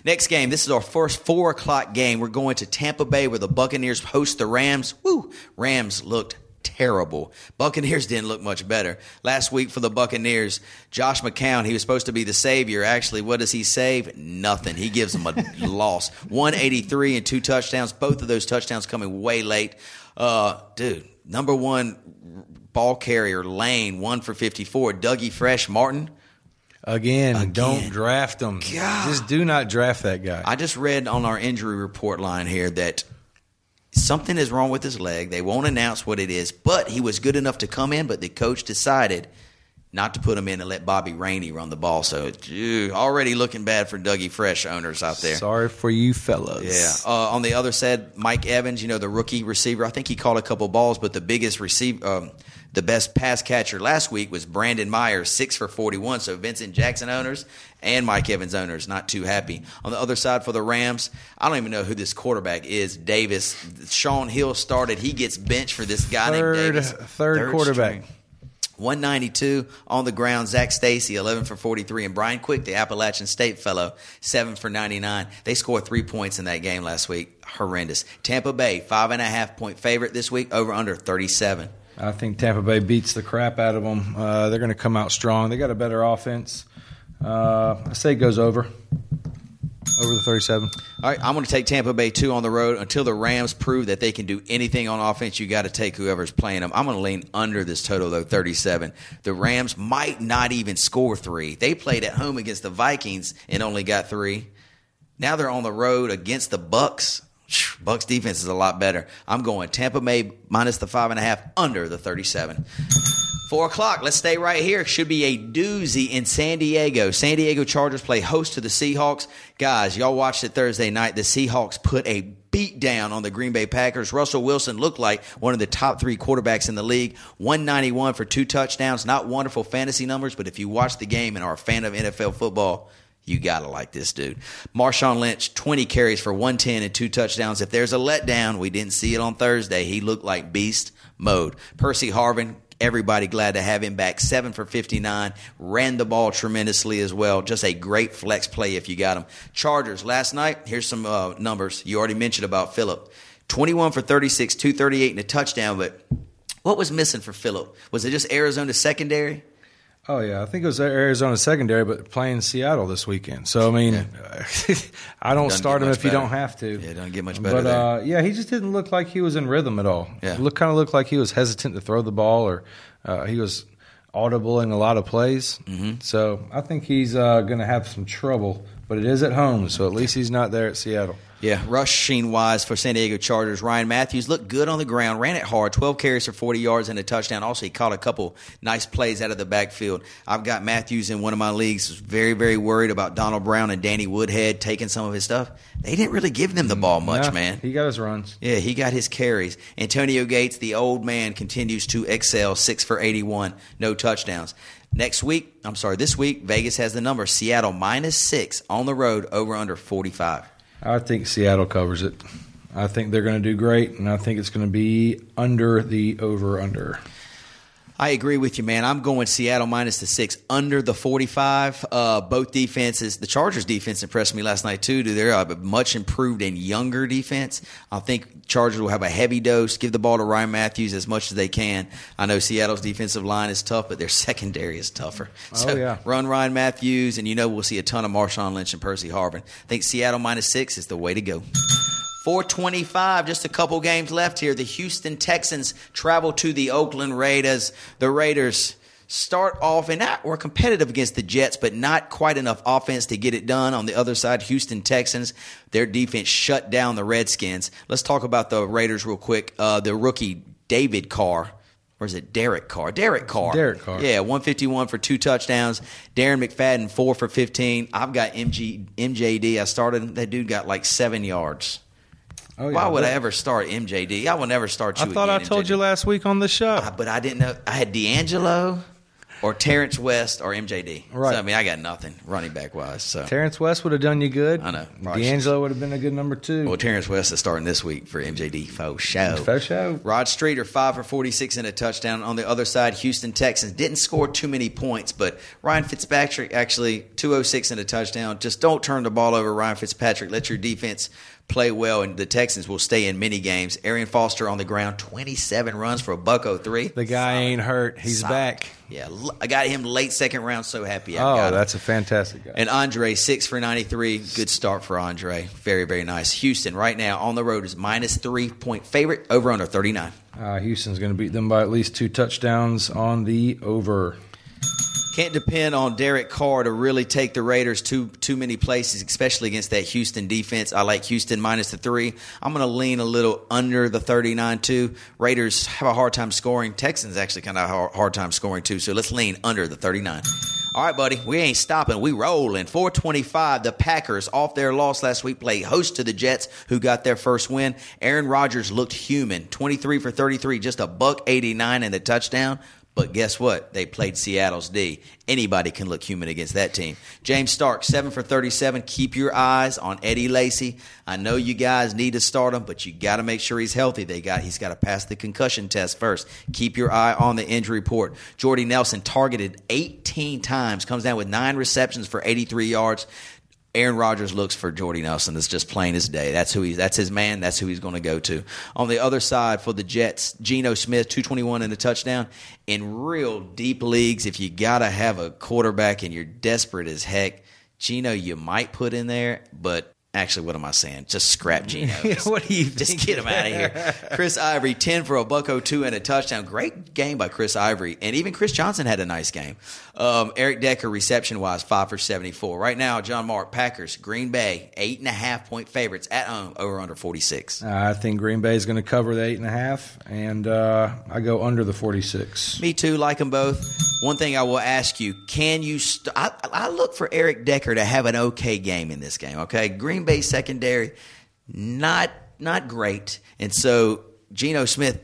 Next game, this is our first four o'clock game. We're going to Tampa Bay where the Buccaneers host the Rams. Woo! Rams looked terrible. Buccaneers didn't look much better. Last week for the Buccaneers, Josh McCown, he was supposed to be the savior. Actually, what does he save? Nothing. He gives them a loss. 183 and two touchdowns. Both of those touchdowns coming way late. Uh, dude, number one ball carrier Lane, one for 54. Dougie Fresh Martin. Again, Again. don't draft him. God. Just do not draft that guy. I just read on our injury report line here that something is wrong with his leg. They won't announce what it is, but he was good enough to come in, but the coach decided not to put him in and let Bobby Rainey run the ball. So, ew, already looking bad for Dougie Fresh owners out there. Sorry for you fellas. Yeah. Uh, on the other side, Mike Evans, you know the rookie receiver. I think he caught a couple balls, but the biggest receiver, um, the best pass catcher last week was Brandon Myers, six for forty-one. So Vincent Jackson owners and Mike Evans owners not too happy. On the other side for the Rams, I don't even know who this quarterback is. Davis, Shaun Hill started. He gets benched for this guy named Third, Davis. third, quarterback. string. 192 on the ground. Zac Stacy, 11 for 43. And Brian Quick, the Appalachian State fellow, 7 for 99. They scored three points in that game last week. Horrendous. Tampa Bay, five and a half point favorite this week, over under 37. I think Tampa Bay beats the crap out of them. Uh, they're going to come out strong. They got a better offense. Uh, I say it goes over. Over the 37. All right, I'm going to take Tampa Bay two on the road until the Rams prove that they can do anything on offense. You got to take whoever's playing them. I'm going to lean under this total though, 37. The Rams might not even score three. They played at home against the Vikings and only got three. Now they're on the road against the Bucks. Bucks defense is a lot better. I'm going Tampa Bay minus the five and a half under the 37. Four o'clock. Let's stay right here. Should be a doozy in San Diego. San Diego Chargers play host to the Seahawks. Guys, y'all watched it Thursday night. The Seahawks put a beat down on the Green Bay Packers. Russell Wilson looked like one of the top three quarterbacks in the league. 191 for two touchdowns. Not wonderful fantasy numbers, but if you watch the game and are a fan of NFL football, you gotta like this dude. Marshawn Lynch, 20 carries for 110 and two touchdowns. If there's a letdown, we didn't see it on Thursday. He looked like beast mode. Percy Harvin, everybody glad to have him back. Seven for 59. Ran the ball tremendously as well. Just a great flex play if you got him. Chargers, last night, here's some uh, numbers. You already mentioned about Phillip. 21 for 36, 238 and a touchdown, but what was missing for Phillip? Was it just Arizona secondary? Oh yeah, I think it was Arizona secondary, but playing Seattle this weekend. So I mean, I don't start him if you don't have to. Yeah, it doesn't get much better But uh, yeah, he just didn't look like he was in rhythm at all. Yeah. It looked kind of looked like he was hesitant to throw the ball, or uh, he was audible in a lot of plays. Mm-hmm. So I think he's uh, going to have some trouble. But it is at home, so at least he's not there at Seattle. Yeah, rushing wise for San Diego Chargers, Ryan Mathews looked good on the ground, ran it hard, 12 carries for 40 yards and a touchdown. Also, he caught a couple nice plays out of the backfield. I've got Mathews in one of my leagues. Was very, very worried about Donald Brown and Danny Woodhead taking some of his stuff. They didn't really give them the mm, ball much, Yeah, man. He got his runs. Yeah, he got his carries. Antonio Gates, the old man, continues to excel. Six for 81, no touchdowns. Next week, I'm sorry, this week, Vegas has the number Seattle minus six on the road, over under 45. I think Seattle covers it. I think they're going to do great, and I think it's going to be under the over under. I agree with you, man. I'm going Seattle minus the six under the 45. Uh, both defenses, the Chargers defense impressed me last night too. Dude, they're a much improved and younger defense. I think Chargers will have a heavy dose. Give the ball to Ryan Mathews as much as they can. I know Seattle's defensive line is tough, but their secondary is tougher. So Oh, yeah. run Ryan Mathews, and you know we'll see a ton of Marshawn Lynch and Percy Harvin. I think Seattle minus six is the way to go. 425, just a couple games left here. The Houston Texans travel to the Oakland Raiders. The Raiders start off and not, were competitive against the Jets, but not quite enough offense to get it done. On the other side, Houston Texans, their defense shut down the Redskins. Let's talk about the Raiders real quick. Uh, the rookie David Carr. Or is it Derek Carr? Derek Carr. Derek Carr. Yeah, 151 for two touchdowns. Darren McFadden, four for 15. I've got MG, MJD. I started. That dude got like seven yards. Oh, yeah. Why would I ever start MJD? I will never start I you. thought I told MJD. you last week on the show. Uh, but I didn't know. I had DeAngelo or Terrance West or MJD. Right. So, I mean, I got nothing running back wise. So, Terrance West would have done you good. I know. Probably DeAngelo would have been a good number two. well, Terrance West is starting this week for MJD. Faux show. For show. Rod Streater, five for 46 and a touchdown. On the other side, Houston Texans didn't score too many points, but Ryan Fitzpatrick actually 206 and a touchdown. Just don't turn the ball over, Ryan Fitzpatrick. Let your defense play well, and the Texans will stay in many games. Arian Foster on the ground, 27 runs for a buck 03. The guy ain't hurt. He's Solid. back. Yeah, I got him late second round. So happy I Oh, that's a fantastic guy. And Andre, six for 93. Good start for Andre. Very, very nice. Houston, right now, on the road is minus three point favorite, over under 39. Uh, Houston's going to beat them by at least two touchdowns on the over. Can't depend on Derek Carr to really take the Raiders too too many places, especially against that Houston defense. I like Houston minus the three. I'm going to lean a little under the 39-2. Raiders have a hard time scoring. Texans actually kind of a hard time scoring too. So let's lean under the 39. All right, buddy, we ain't stopping. We rolling. 425. The Packers off their loss last week play host to the Jets, who got their first win. Aaron Rodgers looked human. 23 for 33, just a buck 89 and the touchdown. But guess what? They played Seattle's D. Anybody can look human against that team. James Stark, 7 for 37. Keep your eyes on Eddie Lacy. I know you guys need to start him, but you got to make sure he's healthy. They got He's got to pass the concussion test first. Keep your eye on the injury report. Jordy Nelson targeted 18 times, comes down with nine receptions for 83 yards. Aaron Rodgers looks for Jordy Nelson. It's just plain as day. That's who he. That's his man. That's who he's going to go to. On the other side for the Jets, Geno Smith, two twenty one and a touchdown. In real deep leagues, if you gotta have a quarterback and you're desperate as heck, Geno you might put in there, but. Actually, what am I saying? Just scrap Geno. What do you Just think? get him out of here. Chris Ivory, 10 for a bucko oh two and a touchdown. Great game by Chris Ivory. And even Chris Johnson had a nice game. Um, Eric Decker, reception wise, 5 for 74. Right now, John Mark, Packers, Green Bay, 8.5 point favorites at home, over under 46. I think Green Bay is going to cover the eight and a half, and uh, I go under the forty-six. Me too, like them both. One thing I will ask you: Can you? St- I, I look for Eric Decker to have an okay game in this game. Okay, Green Bay secondary, not not great, and so Geno Smith,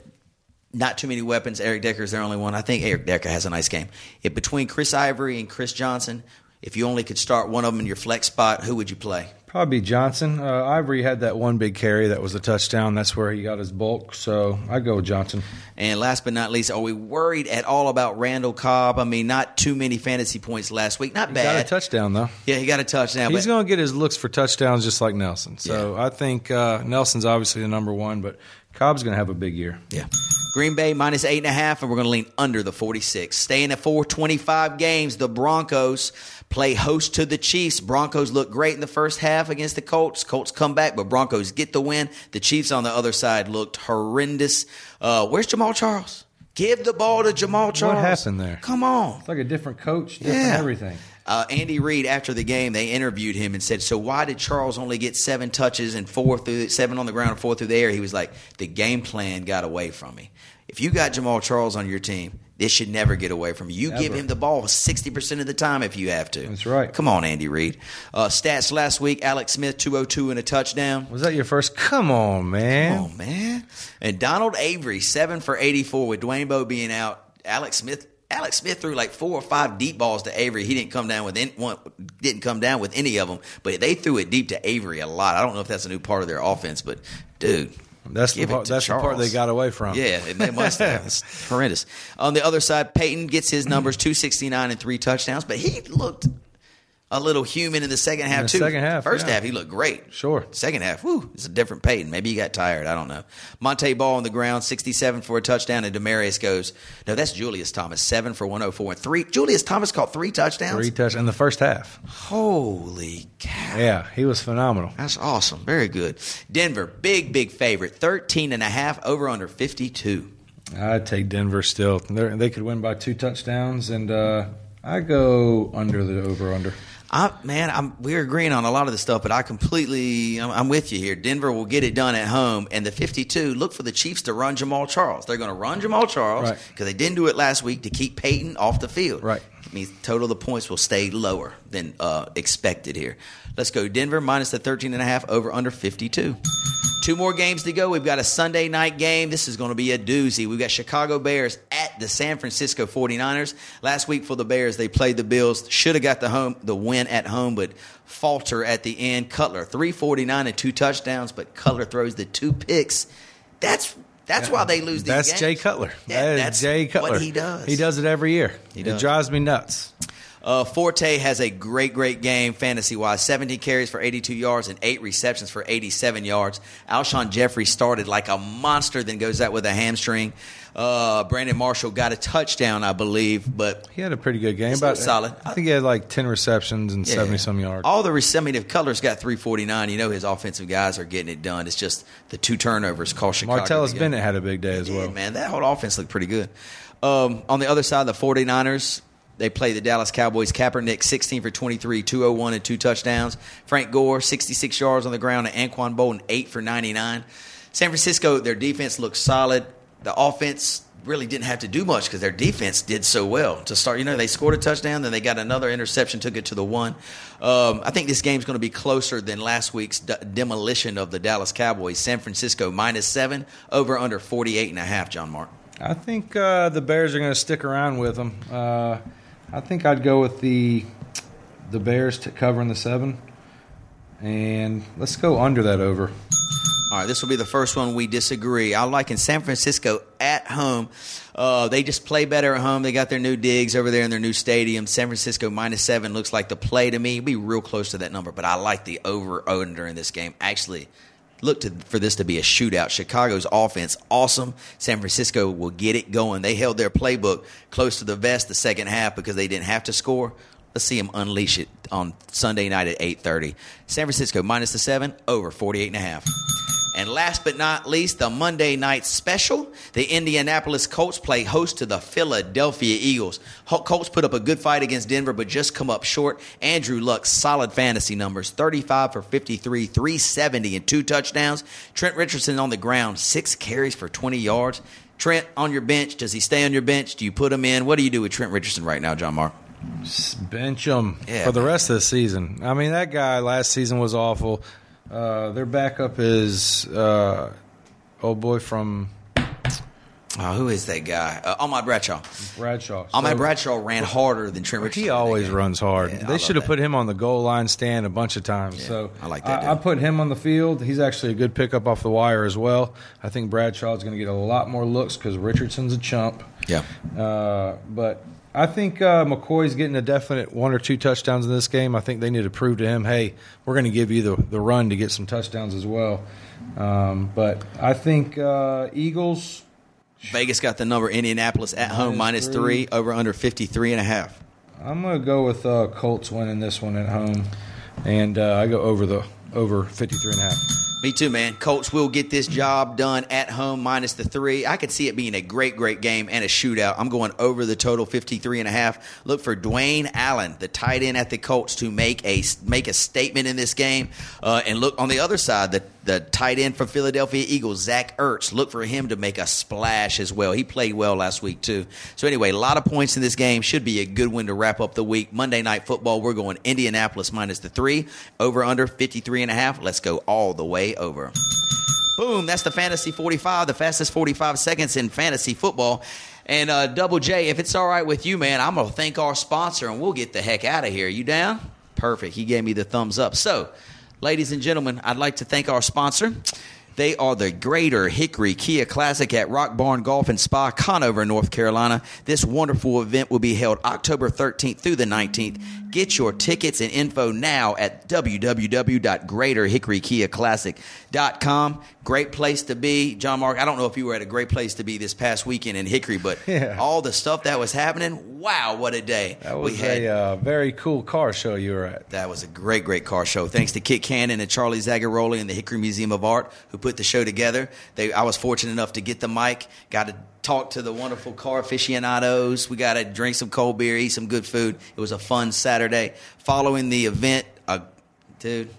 not too many weapons. Eric Decker is their only one. I think Eric Decker has a nice game. If between Chris Ivory and Chris Johnson, if you only could start one of them in your flex spot, who would you play? Probably Johnson. Uh, Ivory had that one big carry that was a touchdown. That's where he got his bulk. So I go with Johnson. And last but not least, are we worried at all about Randall Cobb? I mean, not too many fantasy points last week. Not bad. He bad. got a touchdown though. Yeah, he got a touchdown. He's going to get his looks for touchdowns just like Nelson. So I think uh, Nelson's obviously the number one, but Cobb's going to have a big year. Yeah. Green Bay minus eight and a half, and we're going to lean under the 46. Staying at 425 games, the Broncos play host to the Chiefs. Broncos look great in the first half against the Colts. Colts come back, but Broncos get the win. The Chiefs on the other side looked horrendous. Uh, where's Jamaal Charles? Give the ball to Jamaal Charles. What happened there? Come on. It's like a different coach, different Yeah. everything. Uh, Andy Reid, after the game, they interviewed him and said, "So why did Charles only get seven touches and four through seven on the ground and four through the air?" He was like, "The game plan got away from me. If you got Jamaal Charles on your team, this should never get away from you. You give him the ball sixty percent of the time if you have to. That's right. Come on, Andy Reid. Uh, stats last week: Alex Smith, two hundred two and a touchdown. Was that your first? Come on, man. Oh man! And Donald Avery, seven for eighty-four, with Dwayne Bowe being out. Alex Smith, Alex Smith threw like four or five deep balls to Avery. He didn't come down with any, one, didn't come down with any of them, but they threw it deep to Avery a lot. I don't know if that's a new part of their offense, but dude. That's the give it part, that's the part they got away from. Yeah, they must have. It's horrendous. On the other side, Peyton gets his numbers 269 and three touchdowns, but he looked a little human in the second half, the too. second half, First yeah. half, he looked great. Sure. Second half, whew, it's a different Peyton. Maybe he got tired. I don't know. Monte Ball on the ground, 67 for a touchdown, and Demaryius goes, no, that's Julius Thomas, 7 for 104 and 3. Julius Thomas caught three touchdowns? Three touchdowns in the first half. Holy cow. Yeah, he was phenomenal. That's awesome. Very good. Denver, big, big favorite, 13 and a half, over under 52. I'd take Denver still. They're, they could win by two touchdowns, and uh, I go under the over under. I, man, I'm, we're agreeing on a lot of the stuff, but I completely, I'm, I'm with you here. Denver will get it done at home, and the 52. Look for the Chiefs to run Jamaal Charles. They're going to run Jamaal Charles Right. because they didn't do it last week to keep Peyton off the field. Right. Means total of the points will stay lower than uh, expected here. Let's go Denver minus the 13 and a half over under 52. Two more games to go. We've got a Sunday night game. This is going to be a doozy. We've got Chicago Bears at the San Francisco 49ers. Last week for the Bears, they played the Bills. Should have got the home the win at home, but falter at the end. Cutler, 349 and two touchdowns, but Cutler throws the two picks. That's that's why they lose these That's games. Jay Cutler. Yeah, that is that's Jay what Cutler. he does. He does it every year. He it drives me nuts. Uh, Forte has a great, great game fantasy wise. 17 carries for 82 yards and eight receptions for 87 yards. Alshon Jeffery started like a monster, then goes out with a hamstring. Uh, Brandon Marshall got a touchdown, I believe, but He had a pretty good game. About solid. I think he had like ten receptions and yeah. seventy some yards. All the rec- I mean, if Cutler's got 349, you know his offensive guys are getting it done. It's just the two turnovers cost Chicago. Martellus. Bennett had a big day as Yeah, well. man, that whole offense looked pretty good. Um, on the other side, the 49ers, they play the Dallas Cowboys. Kaepernick, 16 for 23, 201 and two touchdowns. Frank Gore, 66 yards on the ground, and Anquan Boldin, 8 for 99. San Francisco, their defense looked solid. The offense really didn't have to do much because their defense did so well to start. You know, they scored a touchdown, then they got another interception, took it to the one. Um, I think this game's going to be closer than last week's d- demolition of the Dallas Cowboys. San Francisco minus seven, over under 48 and a half, John Mark. I think uh, the Bears are going to stick around with them. Uh, I think I'd go with the the Bears to covering the seven, and let's go under that over. All right, this will be the first one we disagree. I like in San Francisco at home. Uh, they just play better at home. They got their new digs over there in their new stadium. San Francisco minus seven looks like the play to me. It'll be real close to that number, but I like the over under in this game. Actually, look to, for this to be a shootout. Chicago's offense awesome. San Francisco will get it going. They held their playbook close to the vest the second half because they didn't have to score. Let's see them unleash it on Sunday night at 8:30. San Francisco minus the 7 over 48 and a half. And last but not least, the Monday night special. The Indianapolis Colts play host to the Philadelphia Eagles. Colts put up a good fight against Denver, but just come up short. Andrew Luck, solid fantasy numbers 35 for 53, 370, and two touchdowns. Trent Richardson on the ground, six carries for 20 yards. Trent on your bench. Does he stay on your bench? Do you put him in? What do you do with Trent Richardson right now, John Mark? bench him Yeah, for the rest of the season. I mean, that guy last season was awful. Uh, their backup is uh, old boy from Oh, who is that guy? Uh, Ahmad Bradshaw. Bradshaw. Ahmad So- Bradshaw ran harder than Trent Richardson. He always runs hard. Yeah, they should have put him on the goal line stand a bunch of times. so I like that I. I put him on the field. He's actually a good pickup off the wire as well. I think Bradshaw's going to get a lot more looks because Richardson's a chump. Yeah. Uh, but I think uh, McCoy's getting a definite one or two touchdowns in this game. I think they need to prove to him, hey, we're going to give you the, the run to get some touchdowns as well. Um, but I think uh, Eagles. Vegas got the number Indianapolis at home Minus minus three, over under 53 and a half. I'm going to go with uh, Colts winning this one at home, and uh, I go over the over 53 and a half. Me too, man. Colts will get this job done at home minus the three. I could see it being a great, great game and a shootout. I'm going over the total 53 and a half. Look for Dwayne Allen, the tight end at the Colts, to make a make a statement in this game. Uh, and look on the other side, the the tight end from Philadelphia Eagles, Zach Ertz. Look for him to make a splash as well. He played well last week too. So anyway, a lot of points in this game. Should be a good one to wrap up the week. Monday night football. We're going Indianapolis minus the three, over under 53 and a half. Let's go all the way over. Boom, that's the Fantasy 45, the fastest 45 seconds in fantasy football. And uh, Double J, if it's all right with you, man, I'm going to thank our sponsor and we'll get the heck out of here. You down? Perfect. He gave me the thumbs up. So, ladies and gentlemen, I'd like to thank our sponsor. They are the Greater Hickory Kia Classic at Rock Barn Golf and Spa, Conover, North Carolina. This wonderful event will be held October 13th through the 19th. Get your tickets and info now at www.greaterhickorykiaclassic.com. Great place to be. John Mark, I don't know if you were at a great place to be this past weekend in Hickory, but Yeah. all the stuff that was happening, wow, what a day. That was we had a uh, very cool car show you were at. that was a great, great car show. Thanks to Kit Cannon and Charlie Zagaroli and the Hickory Museum of Art who put the show together. They, I was fortunate enough to get the mic, got to talk to the wonderful car aficionados. We got to drink some cold beer, eat some good food. It was a fun Saturday. Following the event, uh, dude,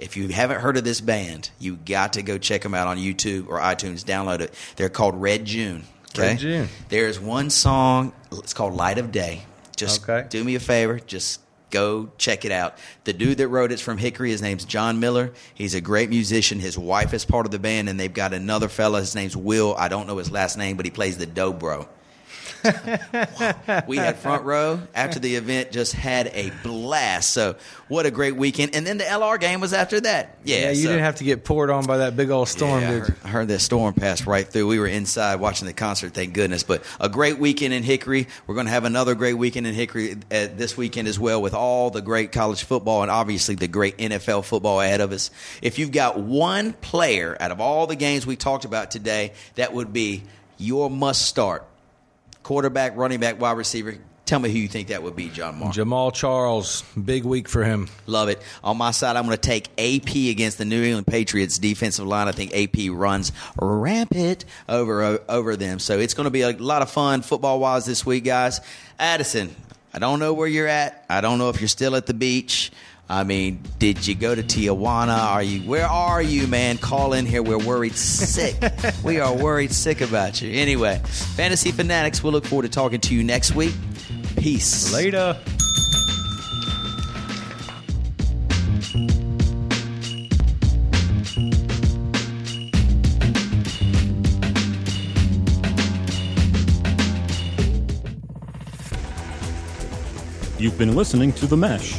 if you haven't heard of this band, you got to go check them out on YouTube or iTunes. Download it. They're called Red June. Okay? Red June. There's one song. It's called Light of Day. Just Okay. do me a favor. Just go check it out. The dude that wrote it's from Hickory. His name's John Miller. He's a great musician. His wife is part of the band, and they've got another fella. His name's Will. I don't know his last name, but he plays the dobro. we had front row after the event, just had a blast. So, what a great weekend. And then the LR game was after that. Yeah, Yeah, you so- didn't have to get poured on by that big old storm, yeah, I heard, I heard that storm pass right through. We were inside watching the concert, thank goodness. But a great weekend in Hickory. We're going to have another great weekend in Hickory uh, this weekend as well, with all the great college football and obviously the great NFL football ahead of us. If you've got one player out of all the games we talked about today, that would be your must start quarterback, running back, wide receiver. Tell me who you think that would be, John Mark. Jamaal Charles, big week for him. Love it. On my side, I'm going to take AP against the New England Patriots defensive line. I think AP runs rampant over over them. So it's going to be a lot of fun football wise this week, guys. Addison, I don't know where you're at. I don't know if you're still at the beach. I mean, did you go to Tijuana? Are you? Where are you, man? Call in here. We're worried sick. we are worried sick about you. Anyway, fantasy fanatics. We'll look forward to talking to you next week. Peace. Later. You've been listening to The Mesh,